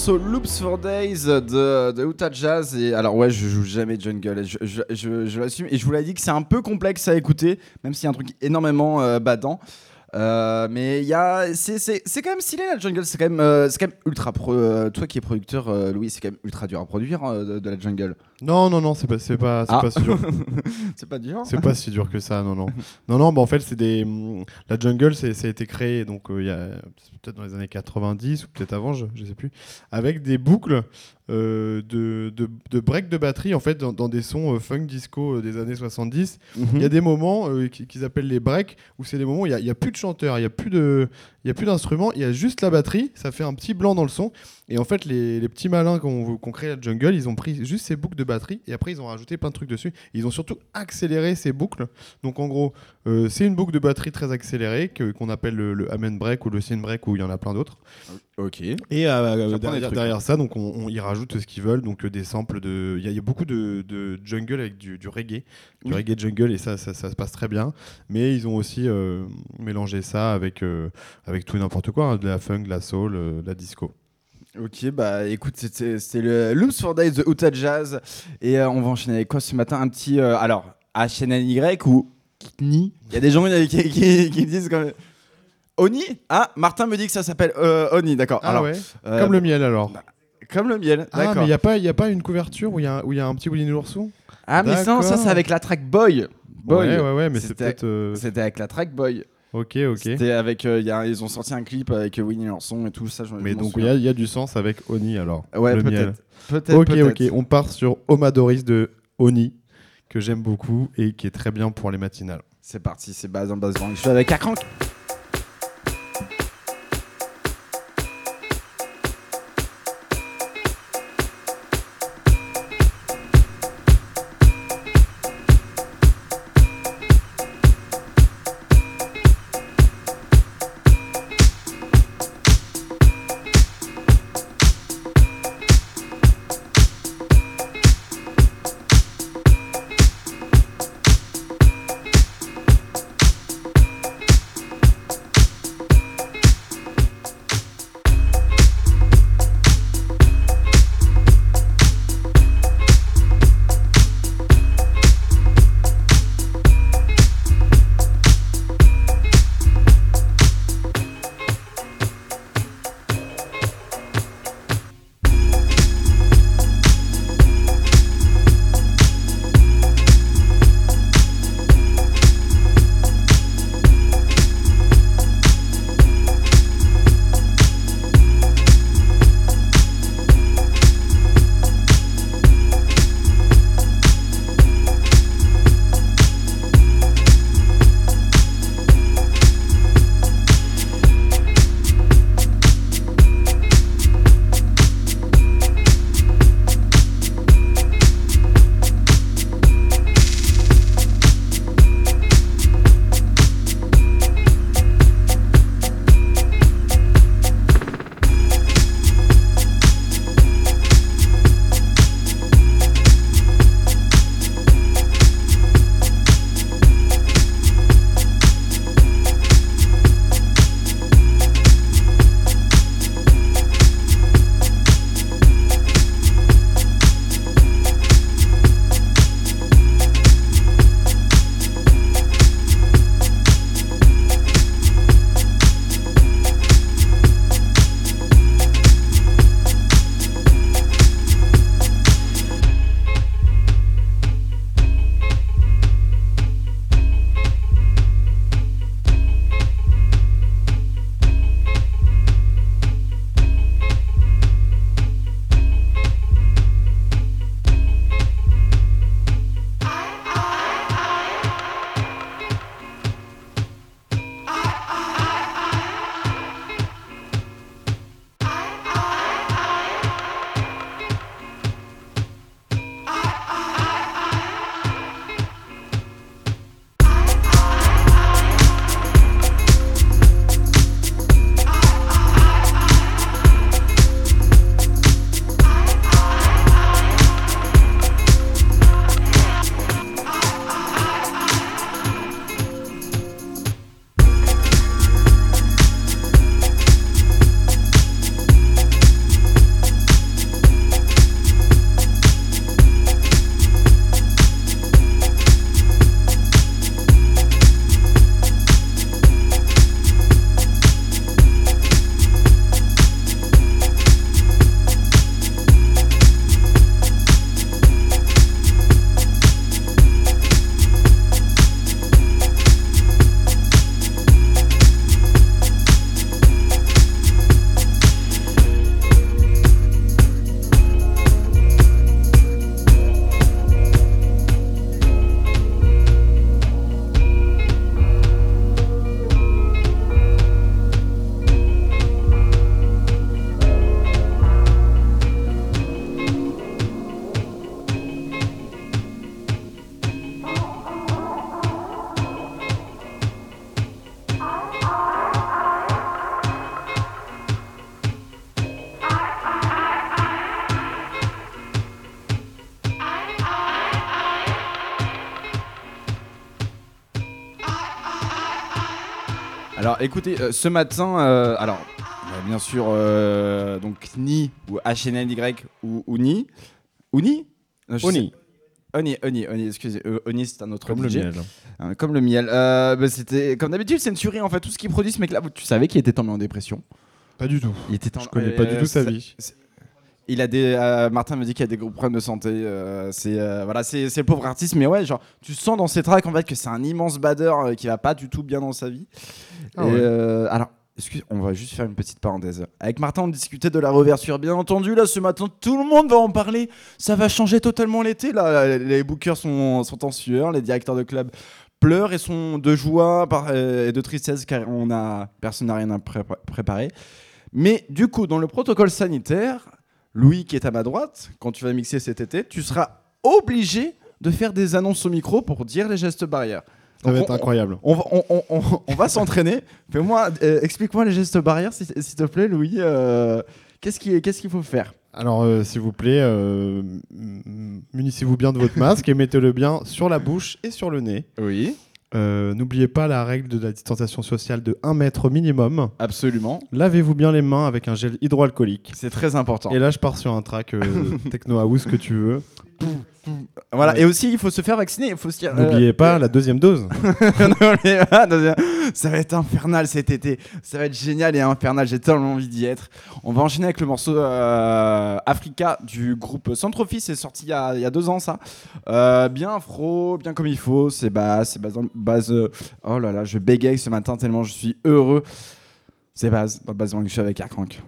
Morceau Loops for Days de, de Utah Jazz. Et alors, ouais, je joue jamais jungle. Je, je, je, l'assume. Et je vous l'ai dit que c'est un peu complexe à écouter, même s'il y a un truc énormément euh, badant. Euh, mais il y a, c'est, quand même stylé la jungle, c'est quand même, euh, c'est quand même ultra pro. euh, toi qui es producteur, Louis, c'est quand même ultra dur à produire hein, de, de la jungle. Non, non, non, c'est pas, c'est pas, c'est Ah. pas si dur. [laughs] c'est pas dur. C'est pas si dur que ça, non, non. Non, non, bah en fait, c'est des. hum, La jungle, c'est, ça a été créé, donc il y a peut-être dans les années 90 ou peut-être avant, je, je sais plus, avec des boucles de, de, de break de batterie, en fait, dans, dans des sons euh, funk disco euh, des années 70. Il y a des moments euh, qui- qu'ils appellent les breaks où c'est des moments où il n'y a, il y a plus de chanteurs, il n'y a plus de, il y a plus d'instruments, il y a juste la batterie, ça fait un petit blanc dans le son. Et en fait, les, les petits malins qu'on qu'on crée la jungle, ils ont pris juste ces boucles de batterie et après ils ont rajouté plein de trucs dessus. Ils ont surtout accéléré ces boucles. Donc en gros, euh, c'est une boucle de batterie très accélérée qu'on appelle le, le amen break ou le sin break où il y en a plein d'autres. Ok. Et euh, J'apprends des derrière, ça, donc on, on- ils rajoutent ce qu'ils veulent, donc euh, des samples de. Il y, a- y beaucoup de, de jungle avec du, du reggae, du Oui. reggae jungle, et ça, ça, ça se passe très bien. Mais ils ont aussi euh, mélangé ça avec, euh, avec tout et n'importe quoi, hein, de la funk, de la soul, euh, de la disco. Ok, bah écoute, c'était le Loops for Days de Utah Jazz. Et euh, on va enchaîner avec quoi ce matin? Un petit. euh, alors, HNNY ou Kni Il y a des gens qui, qui, qui- qui disent comme. Oni Ah, Martin me dit que ça s'appelle euh, Oni, d'accord. Alors, ouais euh, Comme le miel alors. comme le miel, ah, mais d'accord. il n'y a, pas- y a pas une couverture où il y, y a un petit Winnie l'ourson? Ah, mais ça, ça c'est avec la track Boy. Boy. Ouais, ouais, ouais, mais c'est peut-être. euh, C'était avec la track Boy. Ok, ok. C'était avec. euh, y a- ils ont sorti un clip avec Winnie Lançon et tout ça. Mais donc il y, y a du sens avec Oni alors. Ouais, peut-être. Peut-être. Ok, peut-être. ok. On part sur Omadoris de Oni, que j'aime beaucoup et qui est très bien pour les matinales. C'est parti, c'est base en base. Je suis avec Akrank. Écoutez, euh, ce matin, euh, alors euh, bien sûr, euh, donc Ni ou HNLY ou Uni. Uni Non, je Oni. sais- Oni, Oni, Oni, excusez, euh, Oni c'est un autre Comme le DJ. miel. Euh, comme le miel. Euh, bah, c'était comme d'habitude, c'est une tuerie en fait. Tout ce qu'il produit, ce mec-là, tu savais qu'il était tombé en dépression. Pas du tout. Il était en- Je connais pas du tout sa vie. Il a des. euh, Martin me dit qu'il a des gros problèmes de santé. euh, c'est euh, voilà, c'est le pauvre artiste, mais ouais, genre, tu sens dans ses tracks en fait que c'est un immense bader qui va pas du tout bien dans sa vie. Ah Et, ouais. alors, excuse, on va juste faire une petite parenthèse. Avec Martin, on discutait de la reverture. Bien entendu, là, ce matin, tout le monde va en parler. Ça va changer totalement l'été. Là, les bookers sont, sont en sueur, les directeurs de club pleurent et sont de joie et de tristesse car on a personne n'a rien à pré- préparer. Mais du coup, dans le protocole sanitaire, Louis qui est à ma droite, quand tu vas mixer cet été, tu seras obligé de faire des annonces au micro pour dire les gestes barrières. Ça va être incroyable. on va, on, on- on- on va s'entraîner. [laughs] Fais-moi, euh, explique-moi les gestes barrières, s'il te plaît, Louis. Euh, qu'est-ce qui- qu'est-ce qu'il faut faire Alors, euh, s'il vous plaît, munissez-vous bien de votre masque et mettez-le bien sur la bouche et sur le nez. Oui, Euh, N'oubliez pas la règle de la distanciation sociale de 1 mètre minimum. absolument. Lavez-vous bien les mains avec un gel hydroalcoolique. C'est très important. Et là, je pars sur un track euh, [laughs] techno house que tu veux. Voilà. Ouais. Et aussi, il faut se faire vacciner. Il faut se dire. euh, N'oubliez pas la deuxième dose. non, mais, ah, non, ça va être infernal cet été. Ça va être génial et infernal. J'ai tellement envie d'y être. On va enchaîner avec le morceau euh, Africa du groupe Centroffice. C'est sorti il y, a, il y a deux ans, ça. Euh, bien afro, bien comme il faut. C'est base. C'est base, base euh, oh là là, je bégaye ce matin tellement je suis heureux. C'est base. Dans base, je suis avec Air Crank.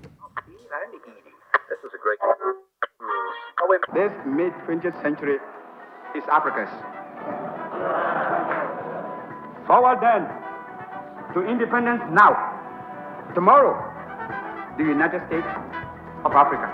This mid 20th century is Africa's. Forward then to independence now. Tomorrow, the United States of Africa.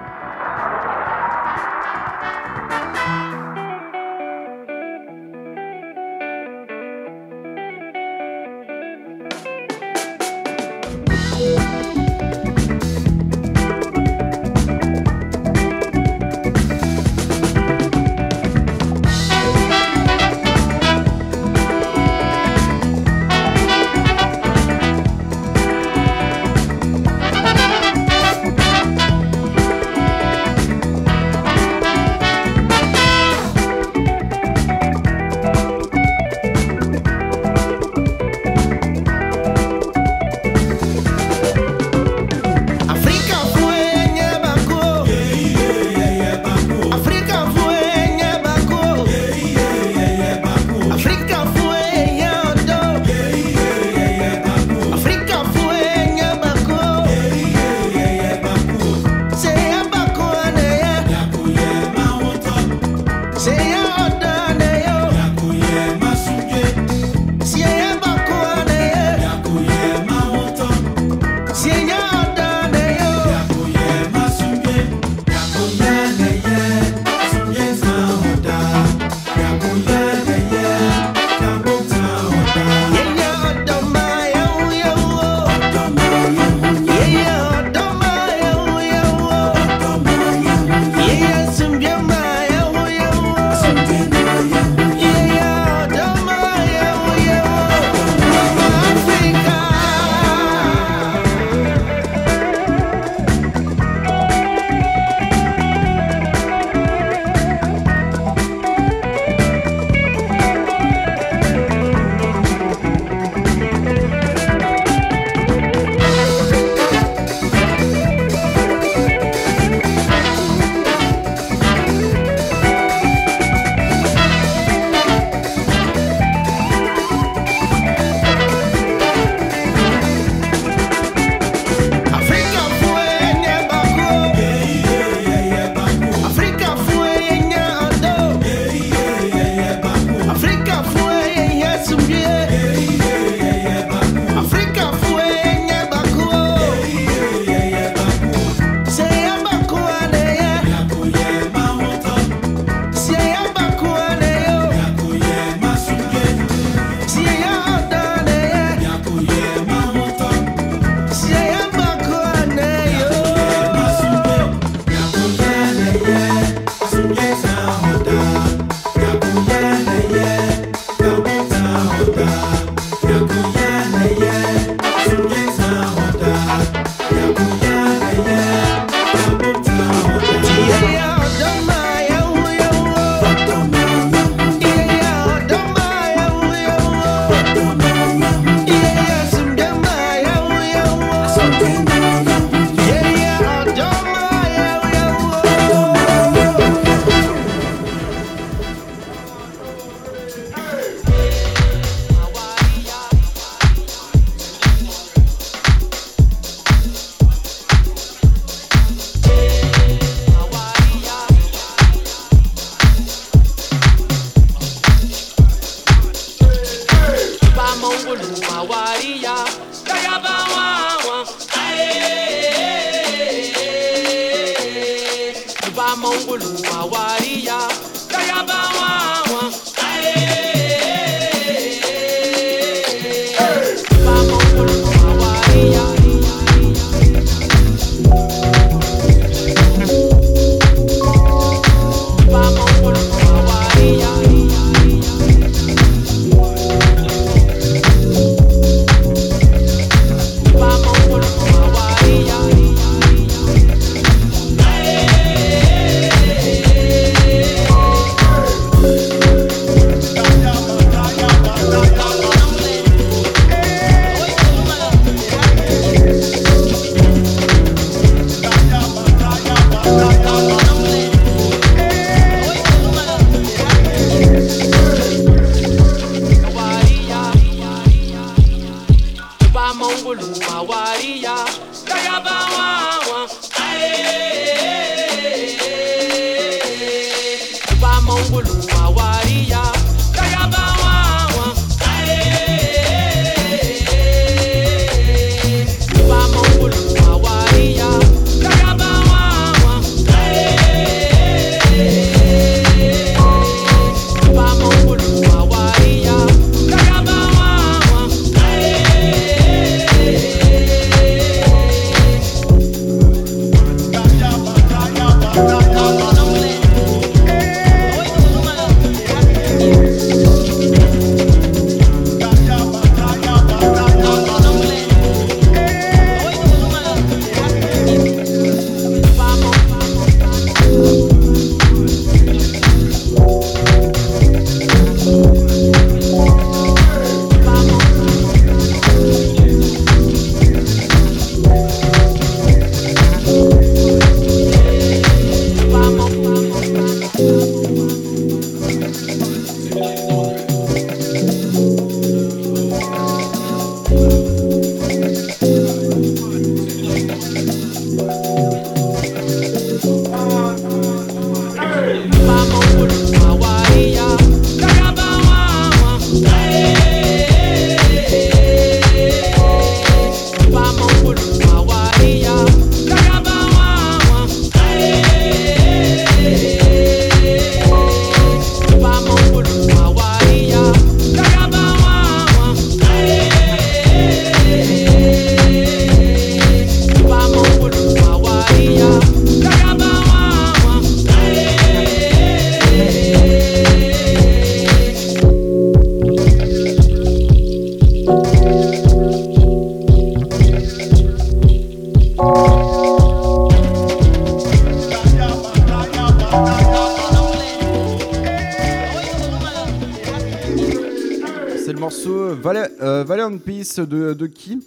De, de qui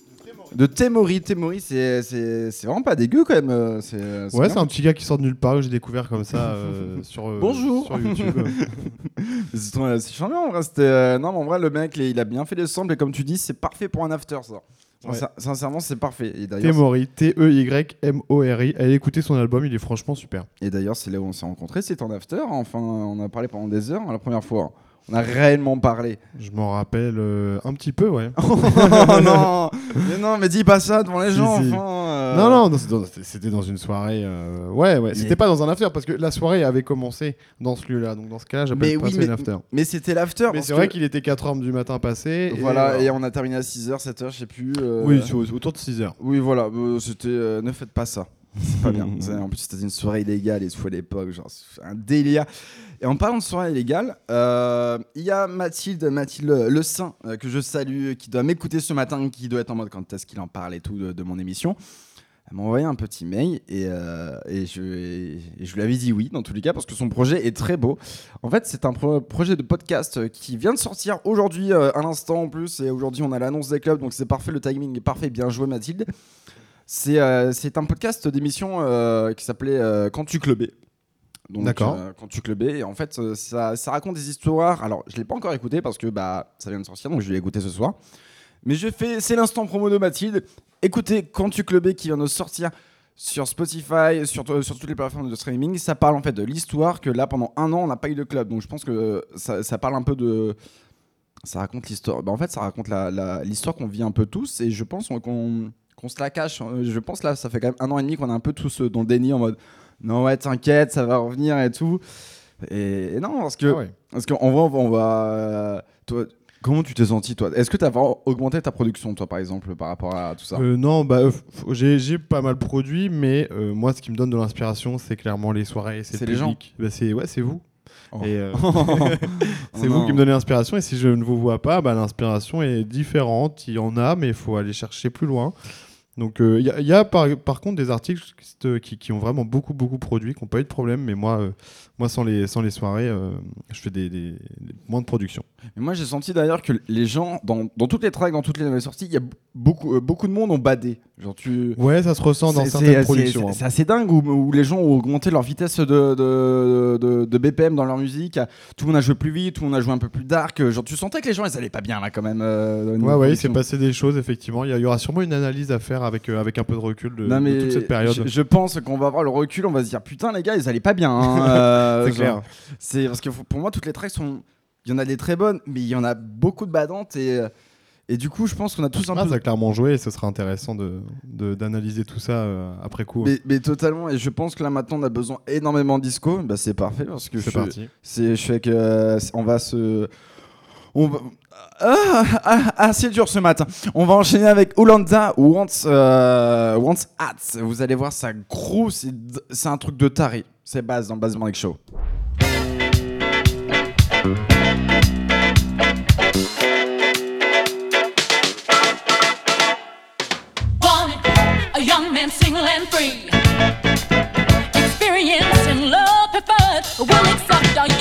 De Temori. Temori, c'est vraiment pas dégueu quand même. euh, Ouais, c'est un petit gars qui sort de nulle part que j'ai découvert comme ça euh, [laughs] sur, euh, Bonjour. sur YouTube. [laughs] C'est charmant en vrai. euh, Non, mais en vrai, le mec, il a bien fait les samples et comme tu dis, c'est parfait pour un after ça. Ouais. Sincèrement, c'est parfait. Temori, T-E-Y-M-O-R-I. Allez écouter son album, il est franchement super. Et d'ailleurs, c'est là où on s'est rencontrés, c'est en after. Enfin, on a parlé pendant des heures la première fois. On a réellement parlé. Je m'en rappelle euh, un petit peu, ouais. [laughs] oh non Mais non, mais dis pas ça devant les gens, si. enfin. euh. Non, non, c'était dans- une soirée. euh, Ouais, ouais. Mais- C'était pas dans un after parce que la soirée avait commencé dans ce lieu-là. Donc dans ce cas-là, j'appelle pas oui, mais, une after. mais c'était l'after. Mais c'est vrai qu'il était 4h du matin passé. Voilà, et on a terminé à 6h, 7h, je sais plus. Oui, autour de 6h. Oui, voilà, c'était. ne faites pas ça. C'est pas bien. [laughs] En plus, c'était une soirée illégale et tout à l'époque, genre, c'est un délire. Et en parlant de soirée illégale, euh, il y a Mathilde, Mathilde Le Saint, euh, que je salue, qui doit m'écouter ce matin, qui doit être en mode quand est-ce qu'il en parle et tout de, mon émission. Elle m'a envoyé un petit mail et, euh, je, lui avais dit oui, dans tous les cas, parce que son projet est très beau. En fait, c'est un pro- projet de podcast euh, qui vient de sortir aujourd'hui, euh, à l'instant en plus, et aujourd'hui on a l'annonce des clubs, donc c'est parfait, le timing est parfait, bien joué Mathilde. C'est euh, un podcast d'émission euh, qui s'appelait euh, Quand tu clubais. Donc, D'accord. euh, quand tu clubais, et en fait, euh, ça, ça raconte des histoires. Alors, je l'ai pas encore écouté parce que bah, ça vient de sortir, donc je vais l'écouter ce soir. Mais je fais, c'est l'instant promo de Mathilde. Écoutez Quand tu clubais qui vient de sortir sur Spotify, sur, euh, sur toutes les plateformes de streaming. Ça parle en fait de l'histoire que là, pendant un an, on n'a pas eu de club. Donc, je pense que ça, ça parle un peu de ça raconte l'histoire. Bah, en fait, ça raconte l'histoire qu'on vit un peu tous, et je pense qu'on qu'on se la cache. Euh, Je pense là, ça fait quand même un an et demi qu'on est un peu tous euh, dans le déni en mode non ouais, t'inquiète, ça va revenir et tout. Et, et non, parce que Ah ouais. parce qu'en vrai, on va, euh, toi, comment tu t'es senti toi? Est-ce que tu as augmenté ta production toi par exemple par rapport à tout ça? Euh, non, bah, euh, j'ai pas mal produit, mais euh, moi, ce qui me donne de l'inspiration, c'est clairement les soirées, c'est le les gens. Bah, c'est ouais, c'est vous. Oh. Euh, [laughs] [laughs] c'est Oh vous qui me donnez l'inspiration. Et si je ne vous vois pas, bah, l'inspiration est différente. Il y en a, mais il faut aller chercher plus loin. Donc, euh, il y a, il y a par, contre des articles qui, ont vraiment beaucoup, beaucoup produit, qui n'ont pas eu de problème. Mais moi, euh, moi sans, les, sans les soirées, euh, je fais des, moins de production. Moi j'ai senti d'ailleurs que les gens dans, dans toutes les tracks, dans toutes les nouvelles sorties, il y a beaucoup, euh, beaucoup de monde ont badé. Genre tu Ouais, ça se ressent dans certaines productions. C'est c'est assez dingue où, où les gens ont augmenté leur vitesse de, de, de- de BPM dans leur musique. Tout le monde a joué plus vite, tout le monde a joué un peu plus dark. Genre, tu sentais que les gens ils allaient pas bien là quand même. euh, Ouais, ouais, il s'est passé des choses, effectivement. Il y, aura sûrement une analyse à faire avec, euh, avec un peu de recul de, Non, de mais toute cette période. Je, je pense qu'on va avoir le recul, on va se dire putain les gars ils allaient pas bien. hein, [laughs] euh, C'est clair. C'est parce que pour moi toutes les tracks sont, il y en a des très bonnes, mais il y en a beaucoup de badantes et et du coup je pense qu'on a tous un Ah, peu ça a clairement joué et ce sera intéressant de- de- d'analyser tout ça euh, après coup. Mais, mais totalement, et je pense que là maintenant on a besoin énormément de disco. Bah, c'est parfait parce que je, C'est parti. c'est, je fais que euh, on va se. On va... Ah, ah, ah, c'est dur ce matin. On va enchaîner avec Ulanda Wants, euh, Wants Hats. Vous allez voir, ça gros, c'est, un truc de taré. C'est base dans Base Morning Show. and free. Experience and love preferred. We'll accept all you.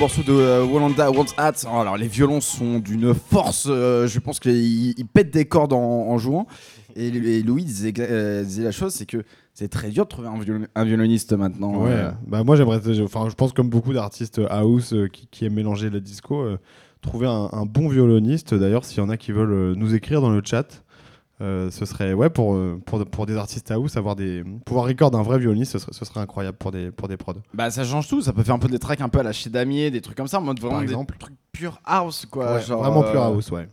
Morceau de euh, Wallanda Wants Hat. Oh, alors les violons sont d'une force, euh, je pense qu'ils ils pètent des cordes en, en jouant. Et, et Louis disait, euh, disait la chose, c'est que c'est très dur de trouver un, violon- un violoniste maintenant. Ouais, euh. bah moi j'aimerais, enfin je pense comme beaucoup d'artistes house euh, qui, qui aiment mélanger la disco, euh, trouver un, un bon violoniste. D'ailleurs, s'il y en a qui veulent nous écrire dans le chat, ce serait ouais pour, euh, pour pour des artistes house avoir des pouvoir record un vrai violoniste, ce serait, ce serait incroyable pour des pour des prods. Bah ça change tout, ça peut faire un peu des tracks un peu à la chez Damier, des trucs comme ça, en mode vraiment Par des exemple. trucs pure house quoi. Ouais, genre, vraiment euh, pure house, ouais.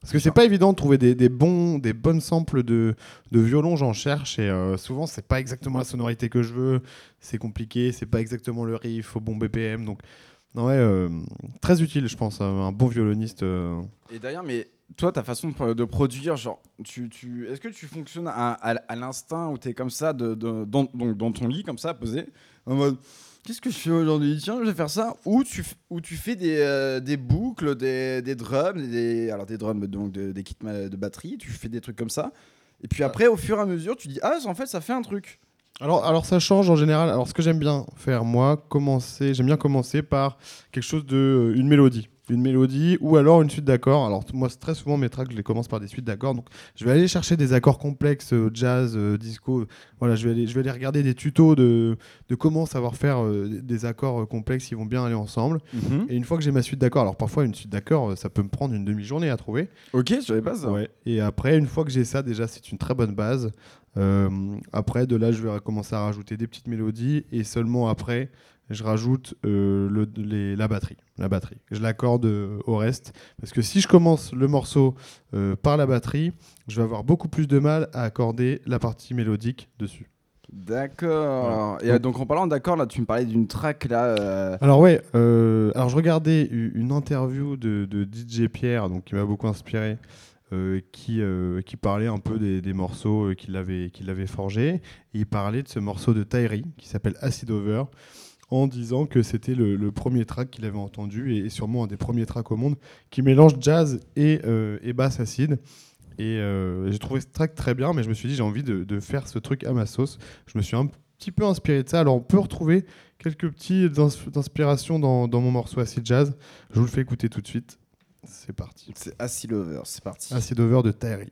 Parce que c'est pas évident de trouver des, des bons, des bonnes samples de, de violon, j'en cherche, et euh, souvent c'est pas exactement la sonorité que je veux, c'est compliqué, c'est pas exactement le riff au bon BPM, donc non, ouais, euh, très utile, je pense, euh, un bon violoniste. euh. Et d'ailleurs, mais toi, ta façon de, produire, genre, tu, tu, est-ce que tu fonctionnes à, à- l'instinct où tu es comme ça, dans, donc dans ton lit, comme ça, posé, en mode qu'est-ce que je fais aujourd'hui? Tiens, je vais faire ça. Ou tu, ou tu fais des, euh, des boucles, des, des drums, des, alors des drums, donc de- des kits de batterie, tu fais des trucs comme ça. Et puis après, au fur et à mesure, tu dis Ah, en fait, ça fait un truc. Alors, alors ça change en général. Alors ce que j'aime bien faire moi, commencer, j'aime bien commencer par quelque chose de euh, une mélodie, une mélodie ou alors une suite d'accords. Alors moi très souvent mes tracks je les commence par des suites d'accords. Donc je vais aller chercher des accords complexes, euh, jazz, euh, disco. Voilà, je vais aller, je vais aller regarder des tutos de de comment savoir faire euh, des accords complexes qui vont bien aller ensemble. Et une fois que j'ai ma suite d'accords, alors parfois une suite d'accords, ça peut me prendre une demi-journée à trouver. Ok, je savais pas ça. Ouais. Et après, une fois que j'ai ça, déjà, c'est une très bonne base. Après, de là, je vais commencer à rajouter des petites mélodies et seulement après, je rajoute euh, le, les- la batterie. La batterie. Je l'accorde euh, au reste parce que si je commence le morceau euh, par la batterie, je vais avoir beaucoup plus de mal à accorder la partie mélodique dessus. D'accord. Et donc en parlant d'accord, là, tu me parlais d'une track là. Alors ouais, alors je regardais une interview de, de DJ Pierre, donc qui m'a beaucoup inspiré, euh, qui, euh, qui parlait un peu des, des morceaux euh, qu'il avait, qu'il avait forgés. Et il parlait de ce morceau de Tyree qui s'appelle Acid Over, en disant que c'était le, le premier track qu'il avait entendu et, et sûrement un des premiers tracks au monde qui mélange jazz et, euh, et basse acide. Et euh, j'ai trouvé ce track très bien, mais je me suis dit j'ai envie de, de faire ce truc à ma sauce. Je me suis un petit peu inspiré de ça. Alors on peut retrouver quelques petits ins- inspirations dans, dans mon morceau Acid Jazz. Je vous le fais écouter tout de suite. C'est parti. C'est Acid Lover, c'est parti. Acid Over de Tyree.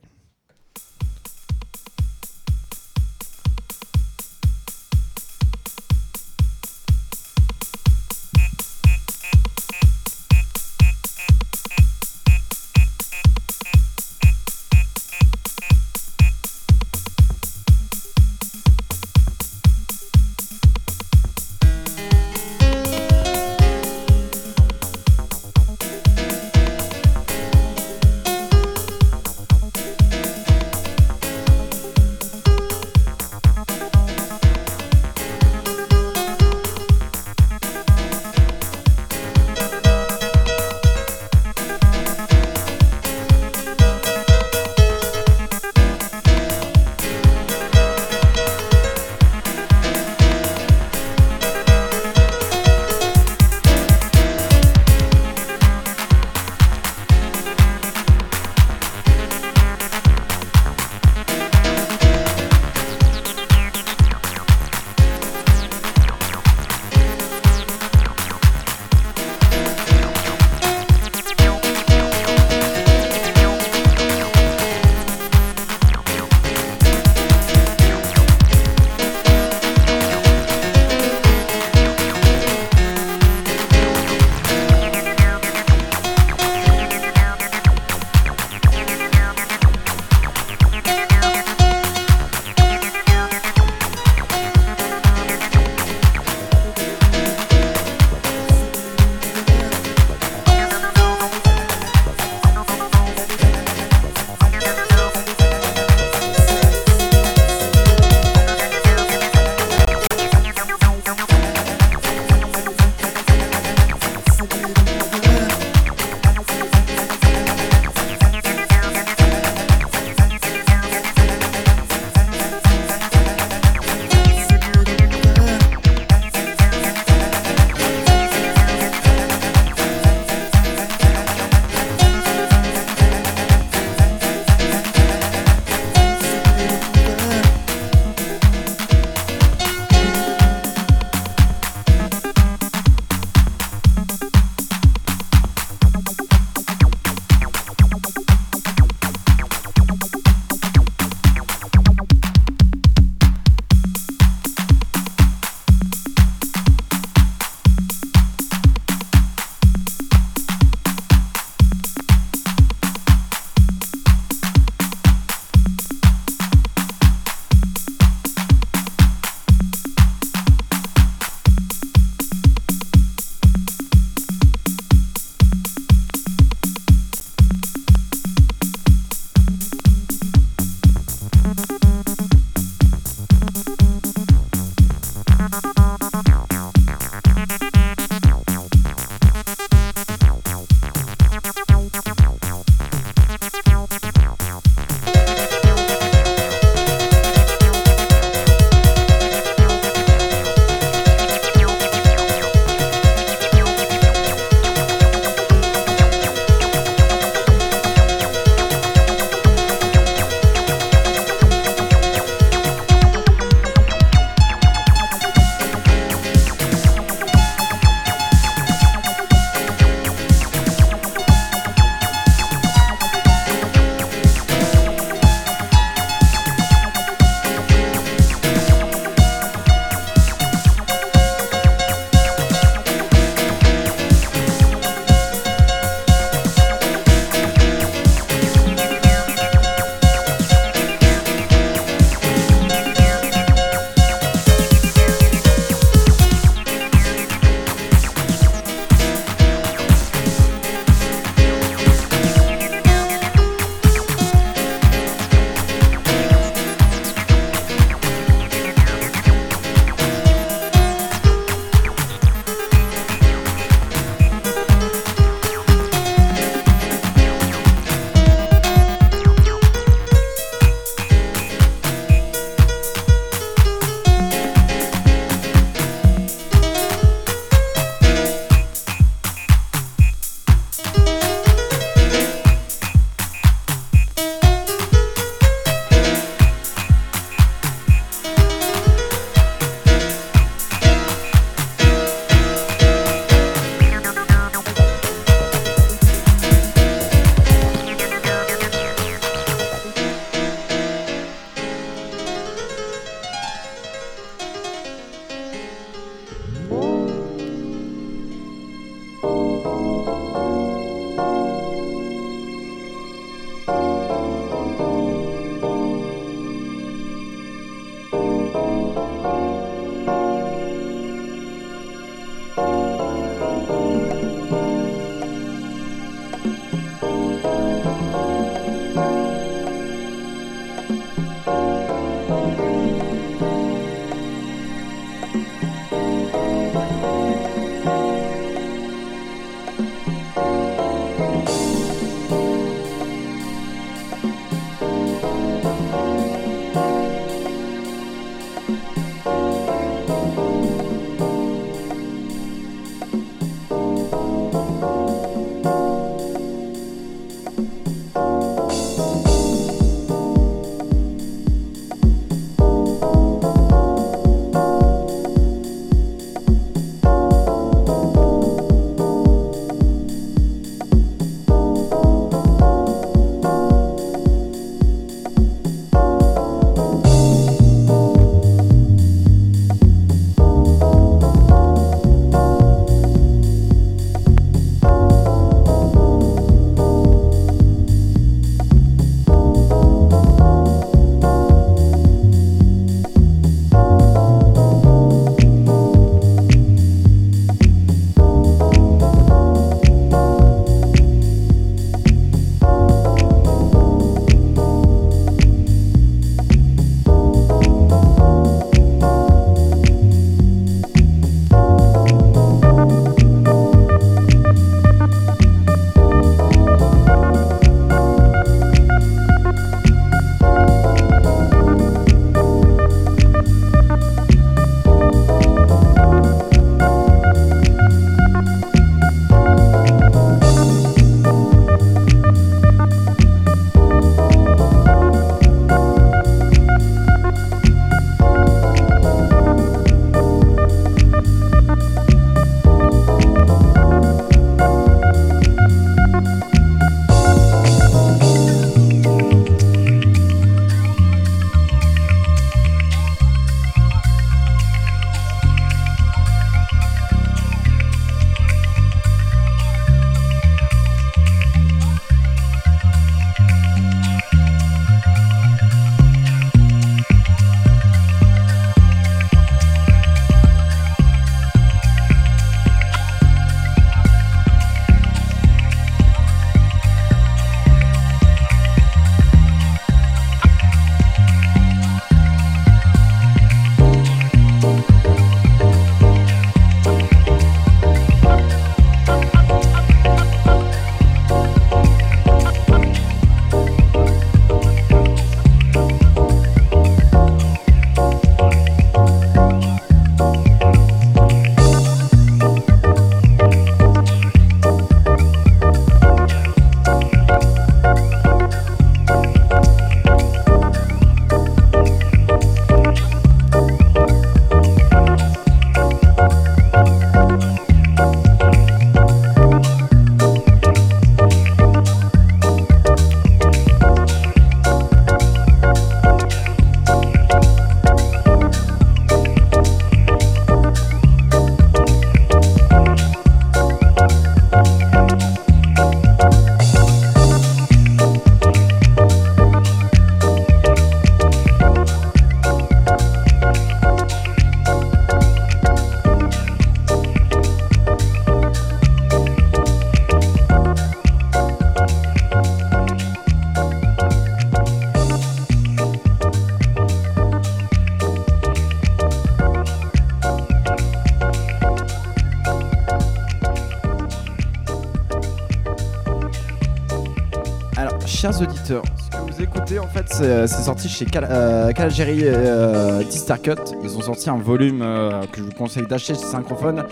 Chers auditeurs, ce que vous écoutez en fait, c'est c'est sorti chez Cal euh, Calgary euh, Cut. Ils ont sorti un volume euh, que je vous conseille d'acheter chez Synchrophone.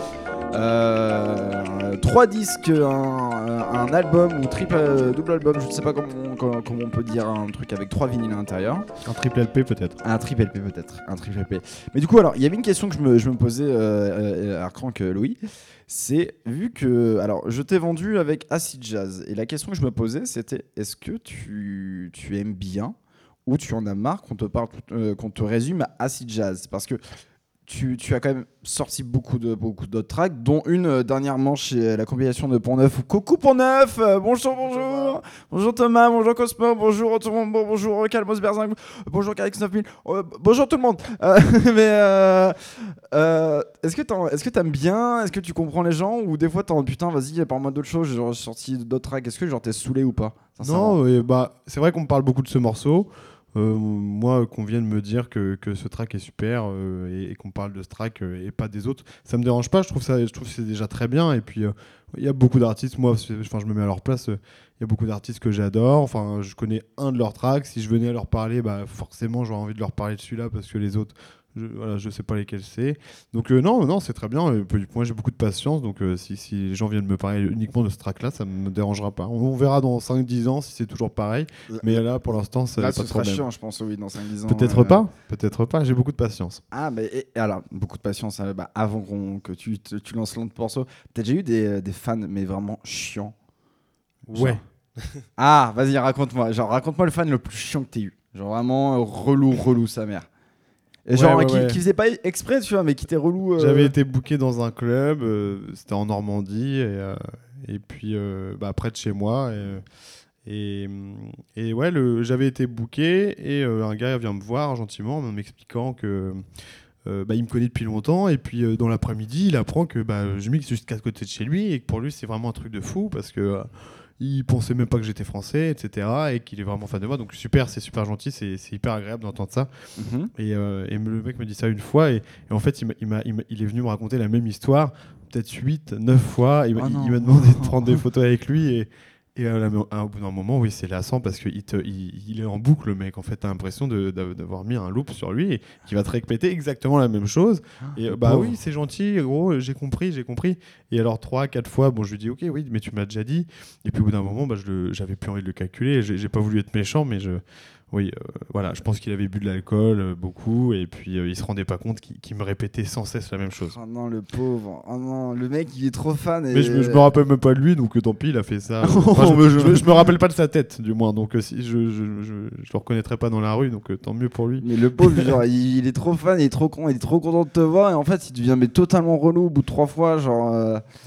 Euh, trois disques, un, un album ou triple euh, double album, je ne sais pas comment, peut dire un truc avec trois vinyles à l'intérieur. Un triple LP peut-être. Un triple LP peut-être, un triple LP. Mais du coup, alors, il y avait une question que je me, je me posais euh, euh, à Crank euh, Louis. C'est vu que. Alors, je t'ai vendu avec Acid Jazz. Et la question que je me posais, c'était est-ce que tu, tu aimes bien ou tu en as marre qu'on te, parle, euh, qu'on te résume à Acid Jazz? Parce que tu, tu as quand même sorti beaucoup de beaucoup d'autres tracks, dont une euh, dernièrement chez la compilation de Pont Neuf. Coucou Pont Neuf euh, Bonjour, bonjour. Bonjour. Thomas, bonjour Cosmo, bonjour tout le monde, bon- bonjour Calmos Berzing, bonjour Calix 9000, euh, bonjour tout le monde. Euh, [laughs] Mais est-ce que t'en- t'aimes bien? Est-ce que tu comprends les gens? Ou des fois t'es en putain, vas-y, parle-moi d'autres choses, j'ai sorti d'autres tracks. Est-ce que genre t'es saoulé ou pas? Non, bah, c'est vrai qu'on me parle beaucoup de ce morceau. Euh, moi, qu'on vienne me dire que, que ce track est super euh, et, qu'on parle de ce track euh, et pas des autres, ça me dérange pas. Je trouve ça, je trouve c'est déjà très bien. Et puis, il y a beaucoup d'artistes. Moi, enfin, je me mets à leur place. Il y a beaucoup d'artistes que j'adore. Enfin, je connais un de leurs tracks. Si je venais à leur parler, bah, forcément, j'aurais envie de leur parler de celui-là parce que les autres, je, voilà, je sais pas lesquels c'est. Donc euh, non, non, c'est très bien. Moi, j'ai beaucoup de patience. Donc euh, si, si les gens viennent me parler uniquement de ce track-là, ça me dérangera pas. On, on verra dans 5-10 ans si c'est toujours pareil. Mais là, pour l'instant, ça Là, pas ce sera chiant, je pense, oui, dans 5-10 ans. Peut-être euh, pas, peut-être pas. J'ai beaucoup de patience. Ah, mais et- alors, beaucoup de patience. hein, bah, avant que tu, te- tu lances l'autre morceau, t'as déjà eu des, des fans, mais vraiment chiants Ouais. Ah, vas-y, raconte-moi. Genre, raconte-moi le fan le plus chiant que t'aies eu. Genre, vraiment relou, relou, sa mère. Ouais, genre, ouais, qui, ouais. qui faisait pas exprès, tu vois, mais qui était relou. euh, J'avais été booké dans un club, euh, c'était en Normandie, et, euh, et puis bah, près de chez moi. Et, et, et ouais, j'avais été booké, et un gars vient me voir gentiment en m'expliquant que. bah, il me connaît depuis longtemps et puis dans l'après-midi il apprend que bah, je mixe juste à côté de chez lui et que pour lui c'est vraiment un truc de fou parce que il pensait même pas que j'étais français etc et qu'il est vraiment fan de moi donc super c'est super gentil c'est hyper agréable d'entendre ça mhm. et, euh, et le mec me dit ça une fois, et, et en fait, il, il, est venu me raconter la même histoire, peut-être 8, 9 fois. Il, m'a- Oh m'a demandé de [laughs] prendre des photos avec lui, et, et à la- à- au bout d'un moment, oui, c'est lassant parce qu'il il, il est en boucle, le mec. En fait, t'as l'impression d'avoir mis un loop sur lui et qui va te répéter exactement la même chose. Et euh, bah oui, c'est gentil, gros, j'ai compris, j'ai compris. Et alors, 3, 4 fois, bon, je lui dis, ok, oui, mais tu m'as déjà dit. Et puis au bout d'un moment, bah, j'avais plus envie de le calculer. J'ai pas voulu être méchant, mais je. Oui, euh, voilà, je pense qu'il avait bu de l'alcool euh, beaucoup et puis euh, il se rendait pas compte qu'il me répétait sans cesse la même chose. Oh non, le pauvre. Oh non, le mec, il est trop fan. Et... Mais je, me- je me rappelle même pas de lui, donc tant pis, il a fait ça. [laughs] Enfin, je, me rappelle pas de sa tête, du moins, donc si, je, je, je, je le reconnaîtrais pas dans la rue, donc tant mieux pour lui. Mais le pauvre, genre, il, il est trop fan, il est trop con, il est trop content de te voir, et en fait, il devient mais totalement relou au bout de trois fois, genre.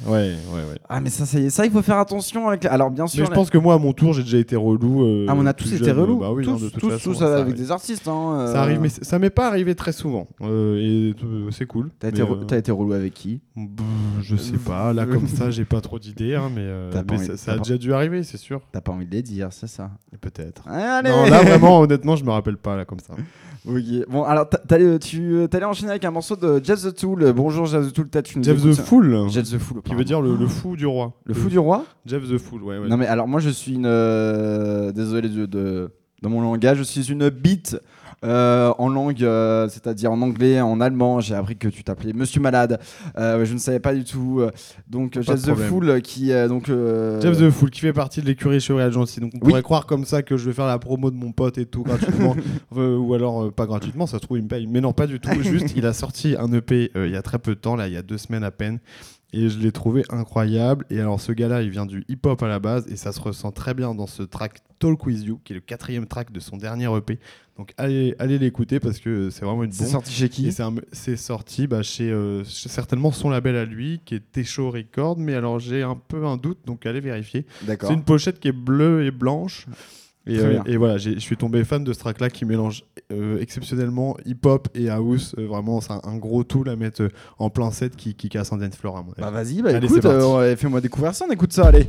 Ouais, ouais, ouais. Ah, mais ça, ça, y est, ça, il faut faire attention avec. la- Alors, bien sûr. Mais je pense que moi, à mon tour, j'ai déjà été relou. Ah, on a tous été relous. Bah oui, tous, hein, de toute tous, façon, tous ça avec des artistes. Hein, euh, Ça arrive, mais ça m'est pas arrivé très souvent. euh, et euh, c'est cool. T'as été, euh, t'as été relou avec qui? Je sais pas, là [laughs] comme ça j'ai pas trop d'idées, hein, mais, euh, envie- ça, a pas- déjà dû arriver, c'est sûr. T'as pas envie de les dire, c'est ça. Peut-être. Non, là vraiment, [laughs] honnêtement, je me rappelle pas là comme ça. Ok. Bon, alors, t'a- t'allais, tu euh, t'allais enchaîner avec un morceau de Jeff the Tool. Bonjour, Jeff the Tool, peut-être tu nous Jeff the. Fool, Jeff the Fool. qui veut dire le, le fou du roi. Le fou du roi? Jeff the Fool, ouais, ouais. Non, mais alors, moi, je suis une. euh, Désolé de, de, de mon langage, je suis une bite. euh, en langue, euh, c'est-à-dire en anglais, en allemand, j'ai appris que tu t'appelais Monsieur Malade. Euh, je ne savais pas du tout. Donc Pas Jeff the. Fool qui donc. Jeff the Fool qui fait partie de l'écurie Chevril Gentil. Donc on Oui. pourrait croire comme ça que je vais faire la promo de mon pote et tout gratuitement. [laughs] Ou alors pas gratuitement, ça se trouve il me paye. Mais non, pas du tout. [laughs] Juste, il a sorti un EP il y a très peu de temps, là, il y a deux semaines à peine. Et je l'ai trouvé incroyable. Et alors ce gars-là, il vient du hip-hop à la base. Et ça se ressent très bien dans ce track Talk With You, qui est le quatrième track de son dernier EP. Donc allez, allez l'écouter parce que c'est vraiment une C'est bombe. sorti chez qui c'est c'est sorti bah, chez, euh, chez certainement son label à lui, qui est Técho Record. Mais alors j'ai un peu un doute, donc allez vérifier. D'accord. C'est une pochette qui est bleue et blanche. Et, euh, et voilà, je suis tombé fan de ce track-là qui mélange euh, exceptionnellement hip-hop et house. Euh, vraiment, c'est un, un gros tool à mettre en plein set qui, qui casse un dance floor à mon avis. Bah vas-y, bah Allez, écoute, fais-moi découvrir ça, on écoute ça, allez.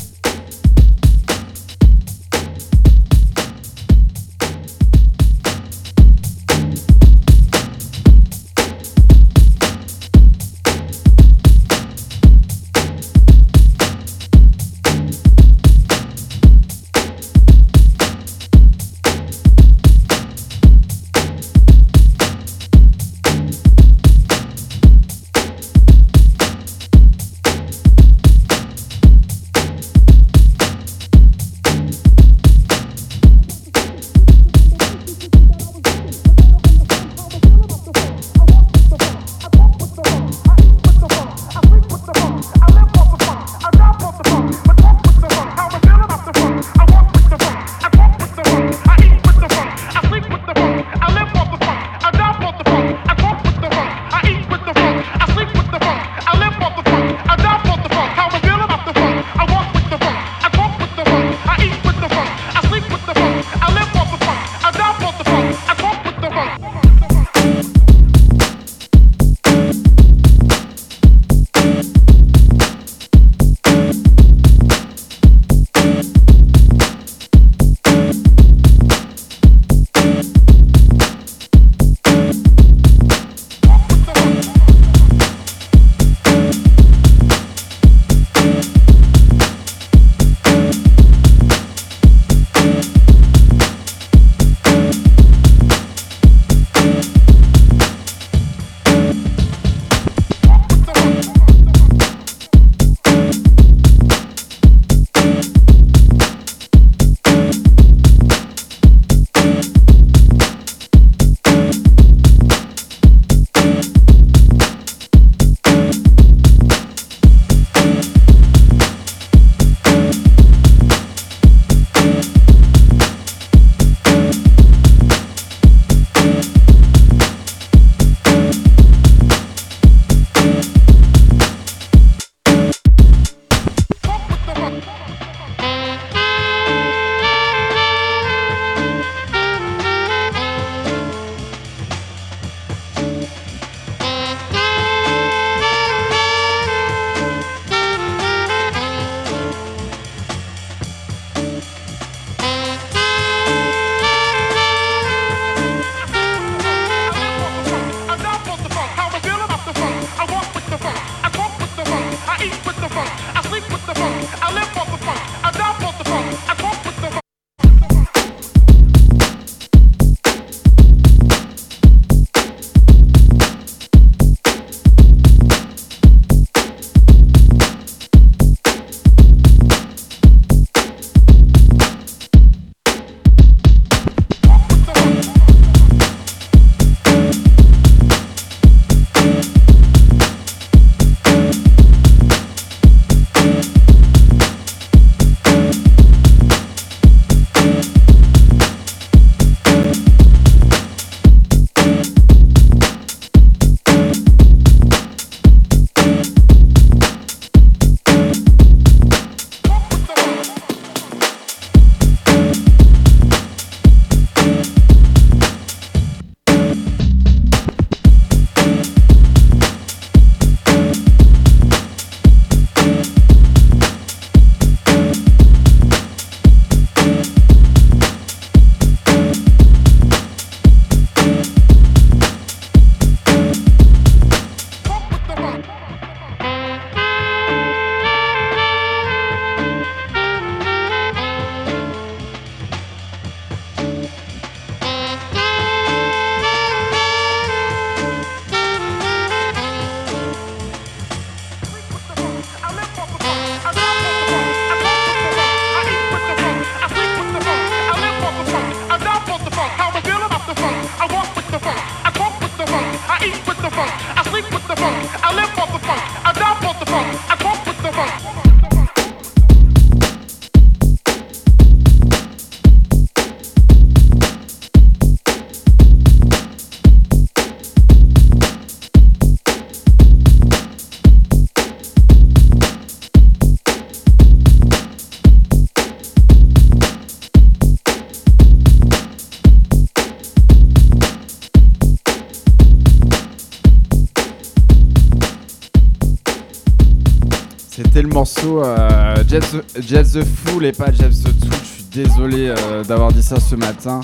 Et pas the Tool. Je suis désolé euh, d'avoir dit ça ce matin.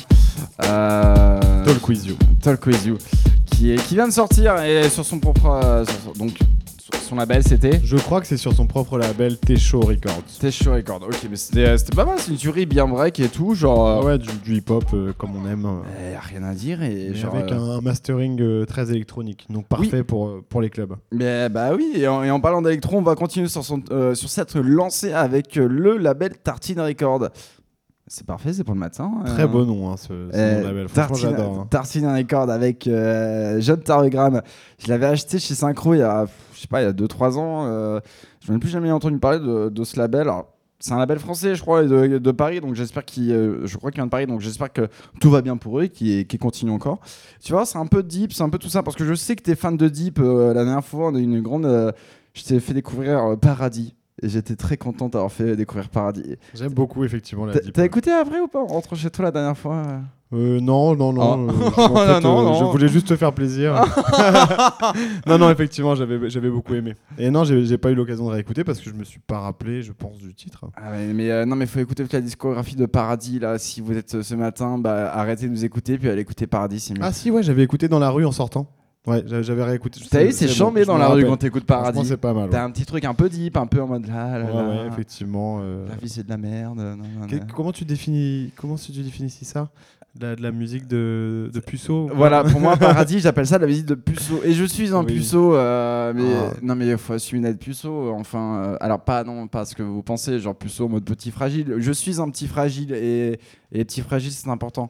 Euh, Talk with you. Talk With You, qui, est, qui vient de sortir et sur son propre. euh, sur donc, son label, c'était Je crois que c'est sur son propre label T-Show Records. T'es chaud Record. Ok, mais c'était euh, c'était pas mal, c'est une tuerie bien break et tout. Genre. Euh, ouais, du, du hip-hop euh, comme on aime. euh, eh, rien à dire. Et mais genre, avec un, un mastering euh, très électronique. Donc parfait pour, pour les clubs. Mais bah oui, et en, et en parlant d'électro, on va continuer sur, son, sur cette lancée avec le label Tartine Record. C'est parfait, c'est pour le matin. Très euh, beau nom, hein, ce, ce euh, nom de label. Franchement, Tartine, j'adore. hein. Tartine Record avec euh, John Tarogram. Je l'avais acheté chez Synchro il y a, sais pas, il y a 2-3 ans. Euh, je n'en ai plus jamais entendu parler de, de ce label. Alors, c'est un label français, je crois, de, de Paris, donc j'espère qu'il, euh, je crois qu'il vient de Paris, donc j'espère que tout va bien pour eux et qu'il qu'il continue encore. Tu vois, c'est un peu deep, c'est un peu tout ça, parce que je sais que tu es fan de deep. euh, la dernière fois, on a une grande, euh, je t'ai fait découvrir Paradis. Et j'étais très content d'avoir fait découvrir Paradis. J'aime beaucoup effectivement la T'as deep. t'as écouté après ou pas en rentrant chez toi la dernière fois euh non, non, non. Oh. euh, [laughs] en Non, fait, non, euh, non. Je voulais juste te faire plaisir. [laughs] [laughs] non, non, effectivement, j'avais j'avais beaucoup aimé. Et non, j'ai j'ai pas eu l'occasion de réécouter parce que je me suis pas rappelé, je pense, du titre. Ah ouais, mais euh, non, mais faut écouter toute la discographie de Paradis là. Si vous êtes euh, ce matin, bah arrêtez de nous écouter puis allez écouter Paradis. C'est mieux. Ah si, ouais, j'avais écouté dans la rue en sortant. Ouais, j'avais réécouté. T'as vu, c'est bon, chambé dans la rue quand t'écoutes Paradis. c'est pas mal. T'as un petit truc un peu deep, un peu en mode là, là, ouais, là. ouais, effectivement. euh. La vie c'est de la merde. non, non, Que- non. Comment tu définis comment tu définis ça? La, de la musique de, de puceau Voilà, pour moi, [laughs] Paradis, j'appelle ça la visite de puceau. Et je suis un Oui. puceau, euh, mais Ah. non, mais il faut assumer d'être puceau. Enfin, euh, alors pas non, pas ce que vous pensez, genre puceau en mode petit fragile. Je suis un petit fragile et, et les petits fragiles, c'est important.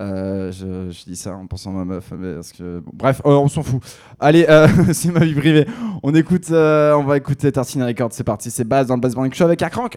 Euh, je, je dis ça en pensant à ma meuf, mais parce que bon, bref, on s'en fout. Allez, [laughs] c'est ma vie privée. On écoute, on va écouter Tartine Records. C'est parti, c'est Baz dans le Buzz Morning Show avec Akrank.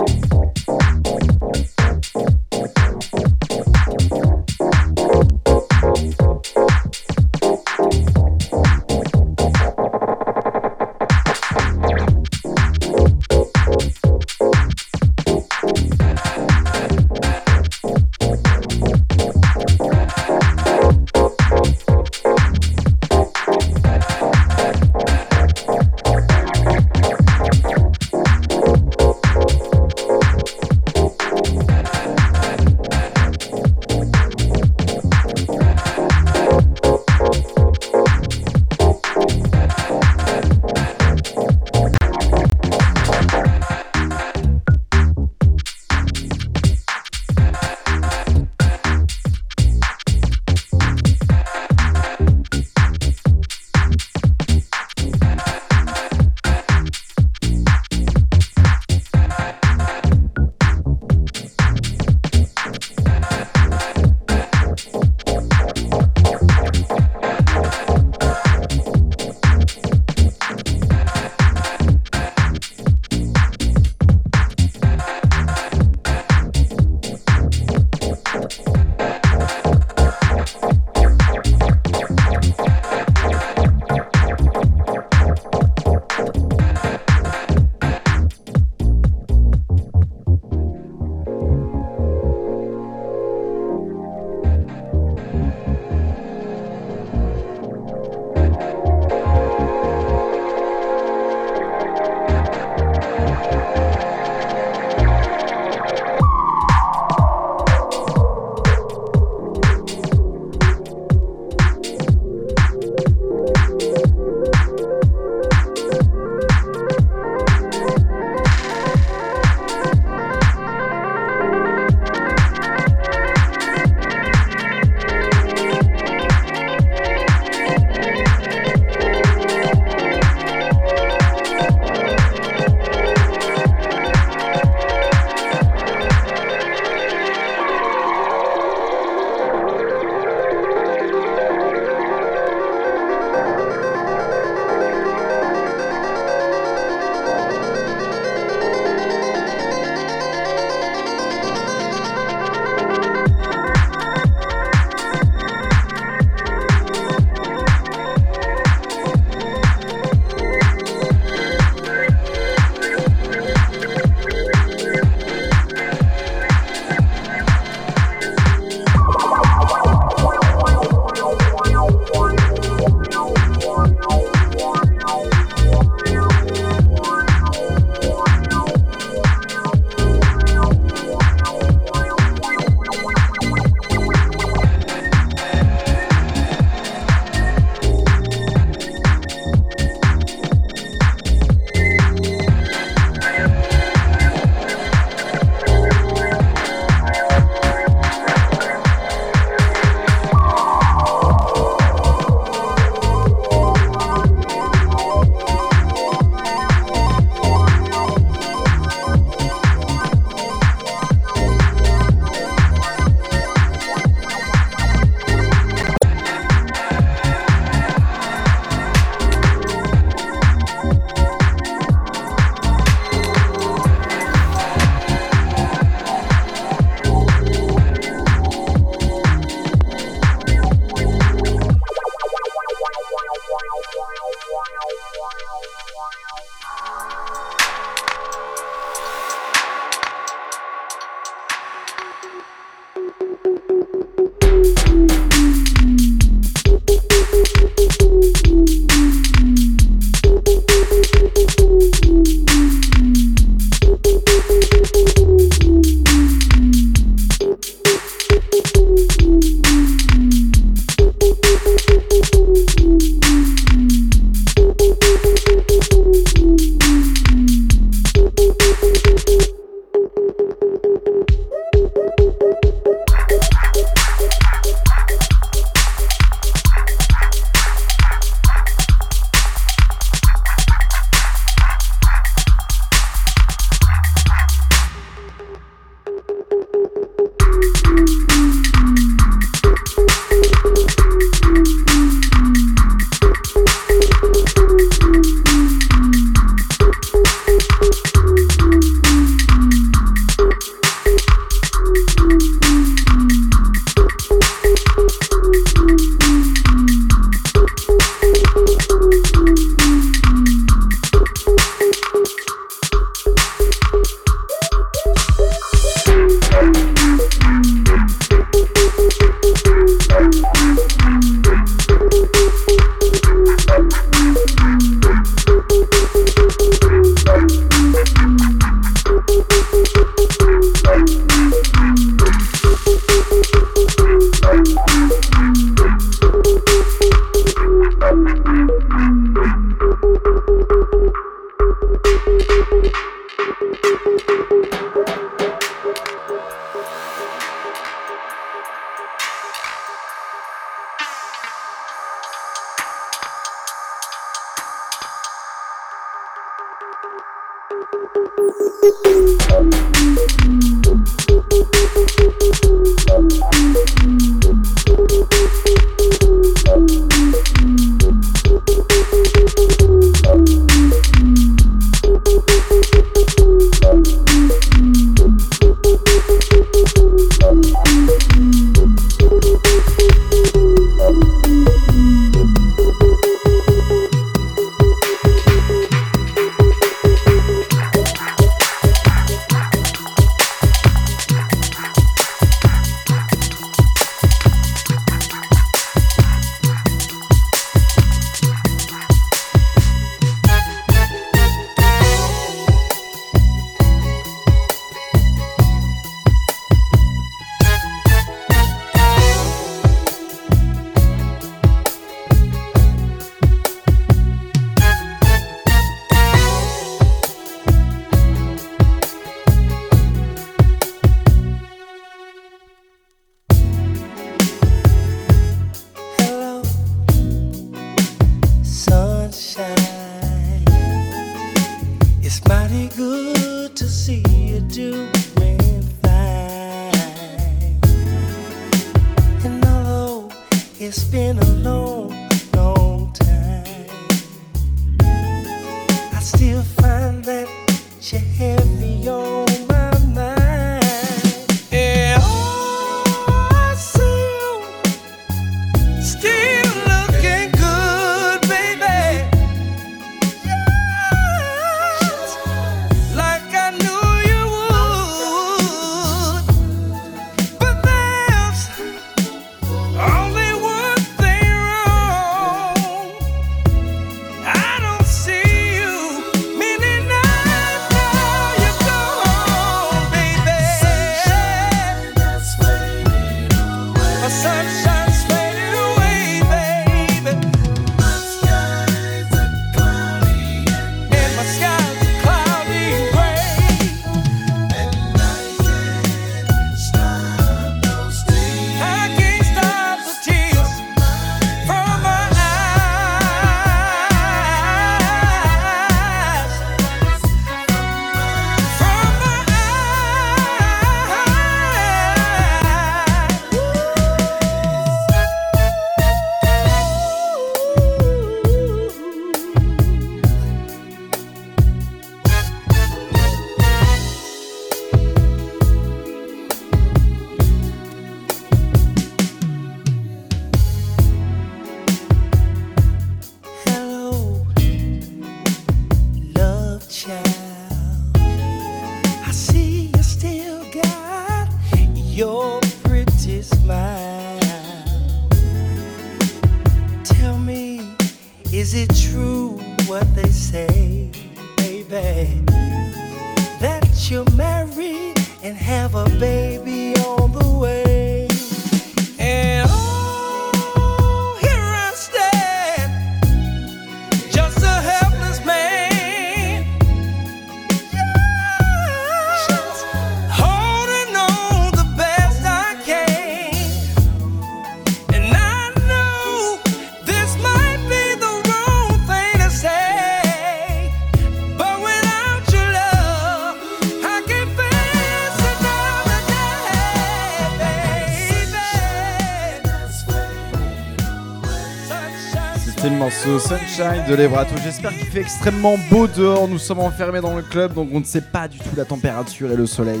De Lebrato. J'espère qu'il fait extrêmement beau dehors. Nous sommes enfermés dans le club, donc on ne sait pas du tout la température et le soleil.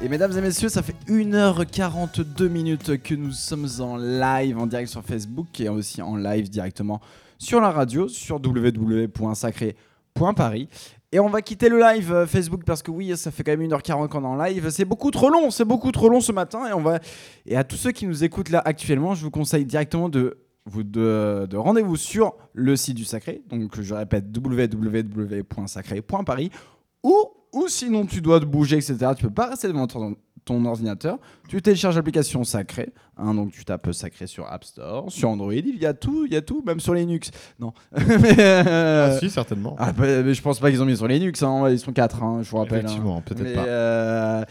Et mesdames et messieurs, ça fait 1h42 minutes que nous sommes en live, en direct sur Facebook et aussi en live directement sur la radio, sur www.sacré.paris. Et on va quitter le live euh, Facebook parce que oui, ça fait quand même 1h40 qu'on est en live. C'est beaucoup trop long, c'est beaucoup trop long ce matin. Et, on va... et à tous ceux qui nous écoutent là actuellement, je vous conseille directement de de, de rendez-vous sur le site du Sacré. Donc je répète www.sacré.paris ou, ou sinon tu dois te bouger, etc. Tu peux pas rester devant ton, ton ordinateur, tu télécharges l'application Sacré, hein, donc tu tapes Sacré sur App Store, sur Android, il y a tout, il y a tout, même sur Linux. Non. [laughs] mais, euh, Ah, si, certainement. ah, bah, mais je pense pas qu'ils ont mis sur Linux, hein, ils sont 4, je vous rappelle. hein. Effectivement, peut-être pas. euh,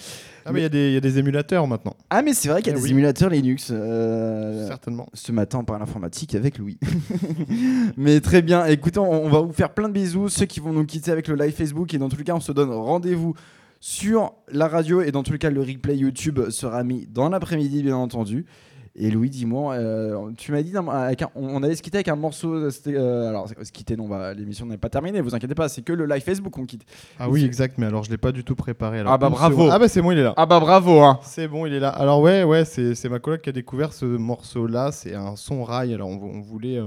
Ah, mais il y, a des- il y a des émulateurs maintenant. Ah, mais c'est vrai qu'il y a Eh des oui. émulateurs Linux. euh, Certainement. ce matin, on parle informatique avec Louis. [laughs] Mais très bien. Écoutez, on, on va vous faire plein de bisous. Ceux qui vont nous quitter avec le live Facebook. Et dans tous les cas, on se donne rendez-vous sur la radio. Et dans tous les cas, le replay YouTube sera mis dans l'après-midi, bien entendu. Et Louis, dis-moi, euh, tu m'as dit, d'un- avec un- on allait se quitter avec un morceau. c'était, euh, alors, se quitter, non, va- l'émission n'est pas terminée, vous inquiétez pas, c'est que le live Facebook qu'on quitte. Ah oui, exact, mais alors je l'ai pas du tout préparé. alors. Ah bah bravo. Ah bah c'est bon, il est là. Ah bah bravo, hein. C'est bon, il est là. Alors ouais, ouais, c'est c'est ma coloc qui a découvert ce morceau-là. C'est un son rail. Alors on, on voulait, euh,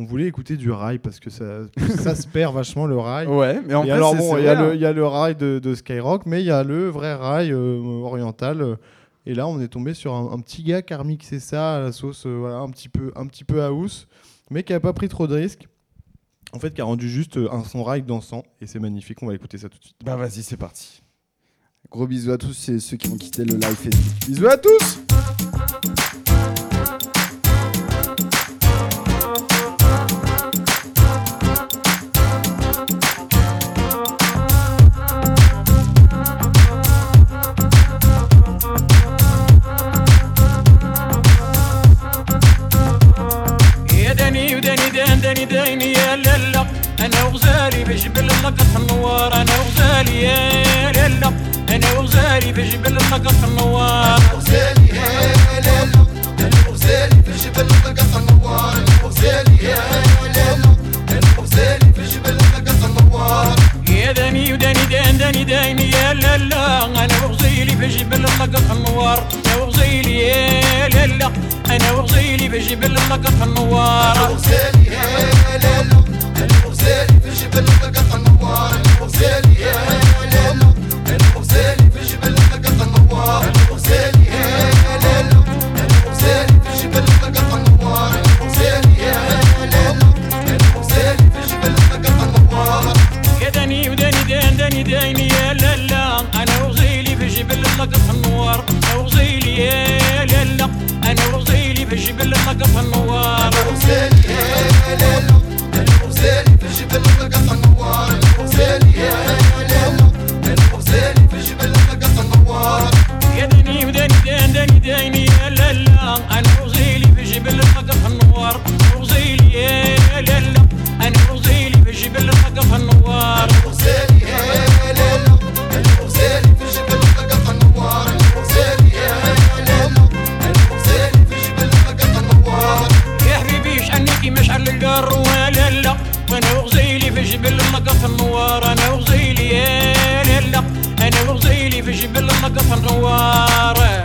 on voulait écouter du rail parce que ça, [laughs] ça se perd vachement le rail. Ouais, mais en et fait, alors c'est- bon, c'est il y, a vrai, le- hein. il y a le rail de, de Skyrock, mais il y a le vrai rail euh, oriental. euh, et là, on est tombé sur un, un petit gars qui a remixé ça à la sauce, euh, voilà, un petit peu, un petit peu house, mais qui a pas pris trop de risques. En fait, qui a rendu juste un son rail dansant. Et c'est magnifique. On va écouter ça tout de suite. Bah vas-y, c'est parti. Gros bisous à tous, c'est ceux qui vont quitter le live Facebook. Bisous à tous ديني ديني يا لالا أنا وغزالي بجبل النقص النوار أنا وغزالي يا لالا أنا وغزالي بجبل النقص النوار أنا وغزالي يا لالا أنا وغزالي بجبل النقص النوار أنا وغزالي يا لالا أنا وغزالي بجبل النقص النوار يا داني وداني دان داني داني يا لالا أنا وغزالي بجبل اللقط النوار أنا وغزيلي لا لا أنا وغزيلي بجبل اللقط النوار أنا وغزيلي لا لا أنا وغزيلي بجبل اللقط النوار أنا وغزيلي لا لا أنا وغزيلي جبل ثقف النوار الحسين يا ليلو الحسين في جبل ثقف النوار الحسين يا ليلو الحسين في جبل ثقف النوار يا دني ودني دني دني وغزيلي في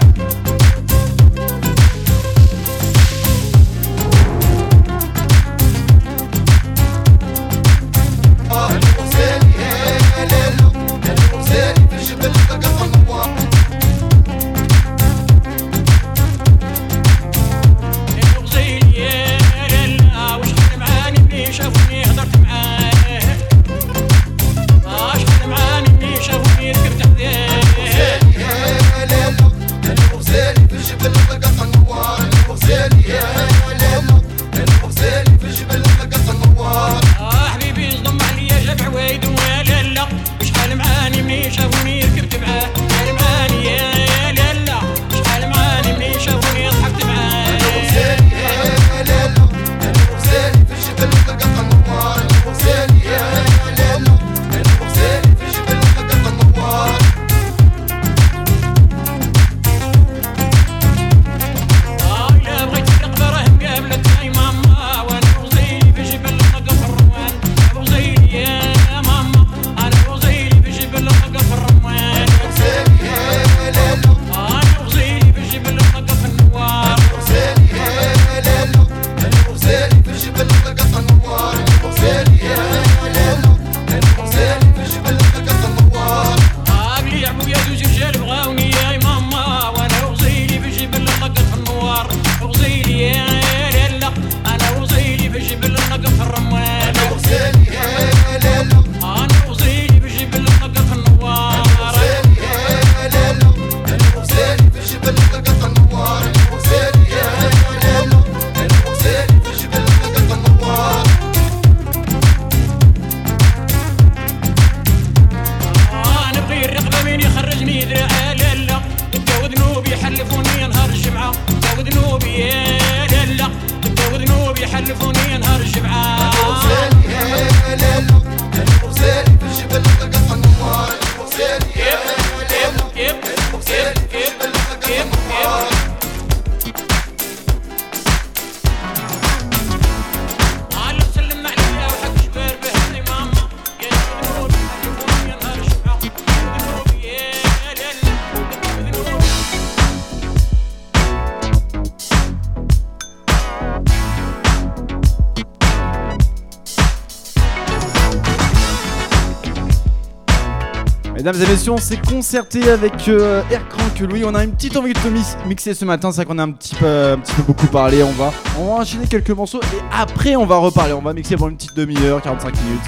On s'est concerté avec euh, Aircrank Louis. On a une petite envie de te mixer ce matin. C'est qu'on a un petit, peu, un petit peu beaucoup parlé. On va, on va enchaîner quelques morceaux et après on va reparler. On va mixer pendant une petite demi-heure, 45 minutes.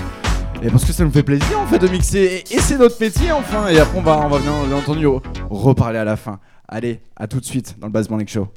Et parce que ça nous fait plaisir en fait de mixer. Et, c'est notre métier enfin. Et après on va, on va bien, bien entendu reparler à la fin. Allez, à tout de suite dans le Bass Morning Show.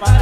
Para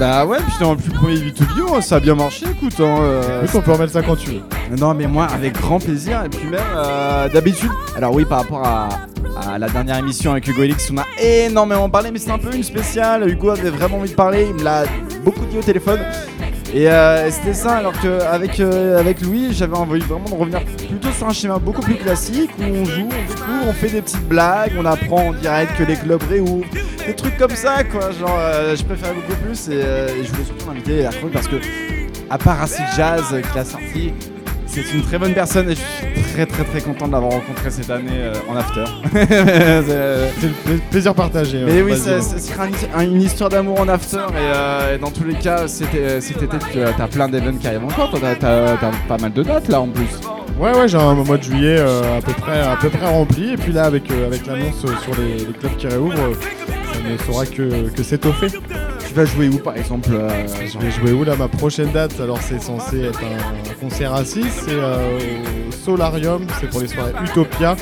Bah ouais, puis dans le plus premier vidéo, hein, ça a bien marché, écoute. Hein, euh, Écoute, on peut remettre ça quand tu veux. Non mais moi avec grand plaisir et puis même euh, d'habitude. Alors oui par rapport à, à la dernière émission avec Hugo Elix on a énormément parlé mais c'est un peu une spéciale. Hugo avait vraiment envie de parler, il me l'a beaucoup dit au téléphone. Et euh, c'était ça alors qu'avec avec Louis j'avais envie vraiment de revenir plutôt sur un schéma beaucoup plus classique où on joue, on découvre, on fait des petites blagues, on apprend en direct que les clubs réouvrent, comme ça quoi. Genre euh, je préfère beaucoup plus et, euh, et je voulais surtout m'inviter à parce que à part Acid Jazz euh, qui l'a sorti, c'est une très bonne personne et je suis très très très content de l'avoir rencontré cette année en after. [laughs] C'est- C'est le pla- plaisir partagé. mais oui, sera un- un- une histoire d'amour en after et, et dans tous les cas, c'était cet été, tu as plein d'événements qui arrivent encore. Toi, t'as- t'as t'as pas mal de dates là en plus. Ouais, ouais, j'ai un mois de juillet euh, à, peu près, à peu près rempli. Et puis là, avec, euh, avec l'annonce euh, sur les, les clubs qui réouvrent, ne saura que, que s'étoffer. Tu vas jouer où par exemple euh, Je vais jouer où là Ma prochaine date, alors c'est censé être un, concert à 6, c'est euh, au Solarium, c'est pour les soirées Utopia.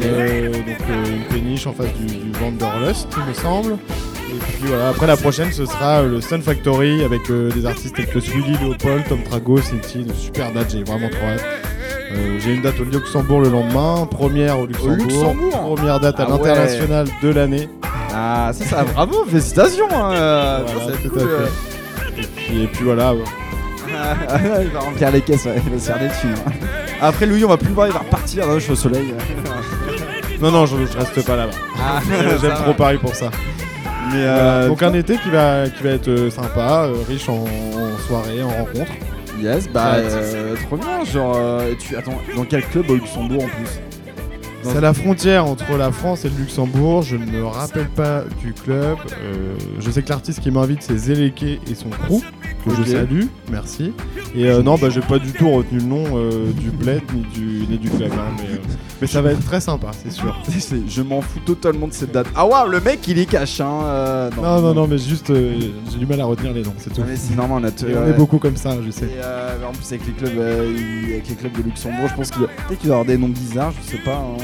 Euh, donc une péniche en face du, du Wanderlust, il me semble. Et puis voilà, après la prochaine, ce sera le Sun Factory avec des artistes tels que Swilly, Leopold, Tom Trago, Cinti, une super date, j'ai vraiment trop hâte. Euh, j'ai une date au Luxembourg le lendemain, première au Luxembourg, Luxembourg première date à Ah ouais. l'international de l'année. Ah, ça, ça, bravo, félicitations. hein, ça, Voilà, ça va être tout cool, à fait. Et puis, et puis voilà, ouais. [laughs] il va remplir les caisses, ouais, il va se faire des thunes. hein. Après Louis, on va plus le voir, il va repartir, hein, je suis au soleil. Non, non, je, je reste pas là-bas. Ah, J'aime [laughs] trop. Paris pour ça. Mais euh, donc un été qui va, qui va être euh, sympa, euh, riche en, en soirées, en rencontres. Yes, bah euh, trop bien. Genre, euh, tu attends, dans quel club au Luxembourg en plus? C'est à la frontière entre la France et le Luxembourg. Je ne me rappelle pas du club. Euh, je sais que l'artiste qui m'invite c'est Zeleke et son crew que je salue. Merci. Et euh, non, bah j'ai pas du tout retenu le nom euh, du bled ni du ni du club. hein, mais, mais ça va être très sympa, c'est sûr. [laughs] Je m'en fous totalement de cette date. Ah waouh, le mec il est cash, hein. euh, Non, non, non, mais juste j'ai du mal à retenir les noms, c'est tout. Non, mais c'est normal, on a Et on est beaucoup comme ça, je sais. Et en plus avec les clubs, avec les clubs de Luxembourg, je pense qu'il doit- peut-être qu'il doit avoir des noms bizarres, je sais pas. hein,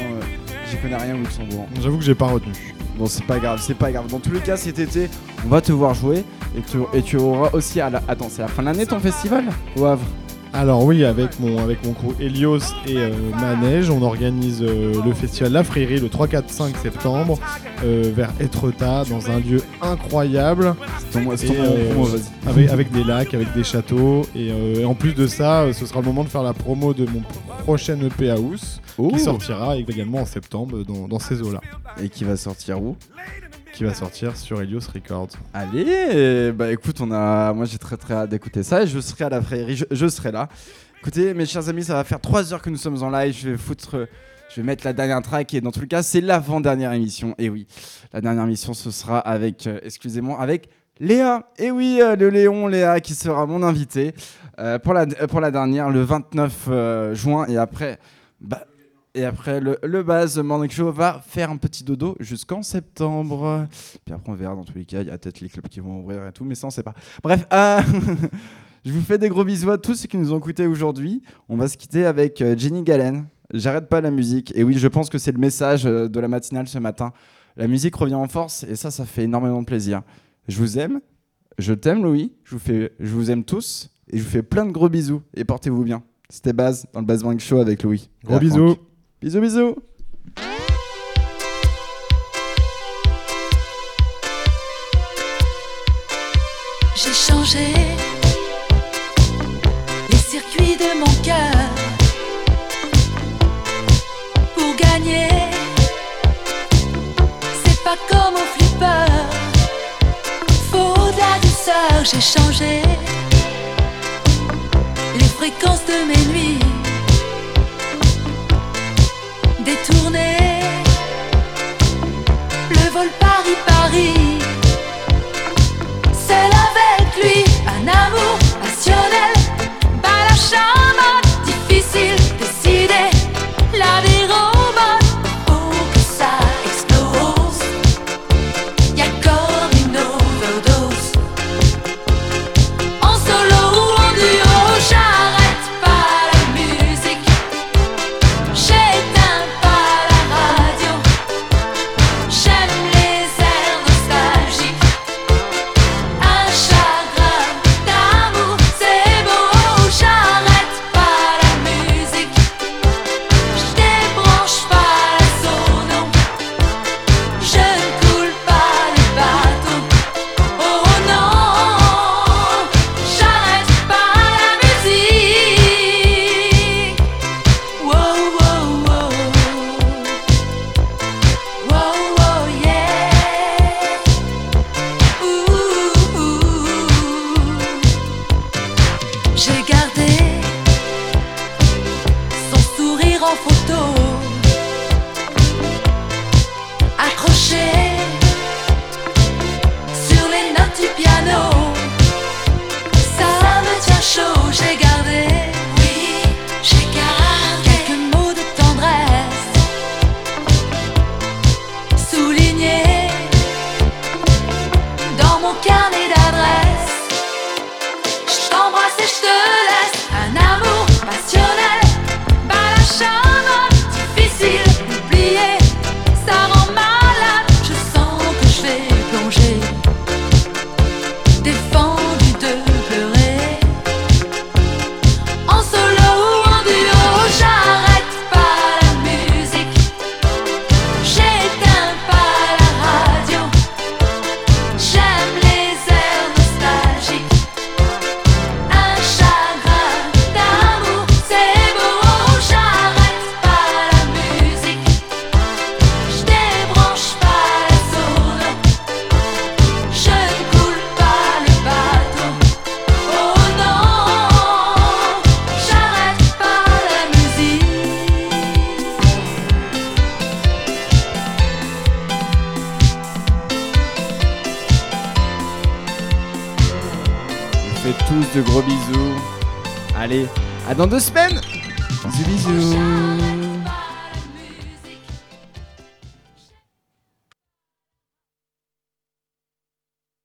J'y connais rien au Luxembourg. J'avoue que j'ai pas retenu. Bon, c'est pas grave, c'est pas grave. Dans tous les cas, cet été, on va te voir jouer et tu, et tu auras aussi à la. Attends, c'est la fin de l'année ton festival? Au Havre Alors oui, avec mon, avec mon crew Helios et euh, Manège, on organise euh, le festival La Frérie le 3, 4, 5 septembre euh, vers Etretat dans un lieu incroyable C'est ton, c'est Et, ton moment euh, promo, avec, avec des lacs, avec des châteaux. Et, euh, et en plus de ça, ce sera le moment de faire la promo de mon prochain EP House Oh. qui sortira également en septembre dans, dans ces eaux-là. Et qui va sortir où? Qui va sortir sur Helios Records. Allez, bah écoute, on a, moi j'ai très très hâte d'écouter ça et je serai à la Frérie, je, je serai là. Écoutez, mes chers amis, ça va faire 3 heures que nous sommes en live. Je vais foutre, je vais mettre la dernière track et dans tous les cas, c'est l'avant-dernière émission. Et oui, la dernière émission, ce sera avec, euh, excusez-moi, avec Léa. Et oui, euh, le Léon Léa qui sera mon invité euh, pour, la, pour la dernière, le 29 euh, juin. Et après, bah, et après, le, le Baz Morning Show va faire un petit dodo jusqu'en septembre. Puis après, on verra dans tous les cas. Il y a peut-être les clubs qui vont ouvrir et tout, mais ça, on sait pas. Bref, euh, [laughs] je vous fais des gros bisous à tous ceux qui nous ont écoutés aujourd'hui. On va se quitter avec euh, Jenny Galen. J'arrête pas la musique. Et oui, je pense que c'est le message euh, de la matinale ce matin. La musique revient en force et ça, ça fait énormément de plaisir. Je vous aime. Je t'aime, Louis. Je vous, fais, je vous aime tous. Et je vous fais plein de gros bisous. Et portez-vous bien. C'était Baz dans le Baz Bang Show avec Louis. Gros bisous. Franck. Bisous, bisous. J'ai changé les circuits de mon cœur pour gagner. C'est pas comme au flipper, faut de la douceur. J'ai changé les fréquences de mes nuits, détourné le vol Paris-Paris. Seul avec lui, un amour passionnel. Pas la chamade, difficile,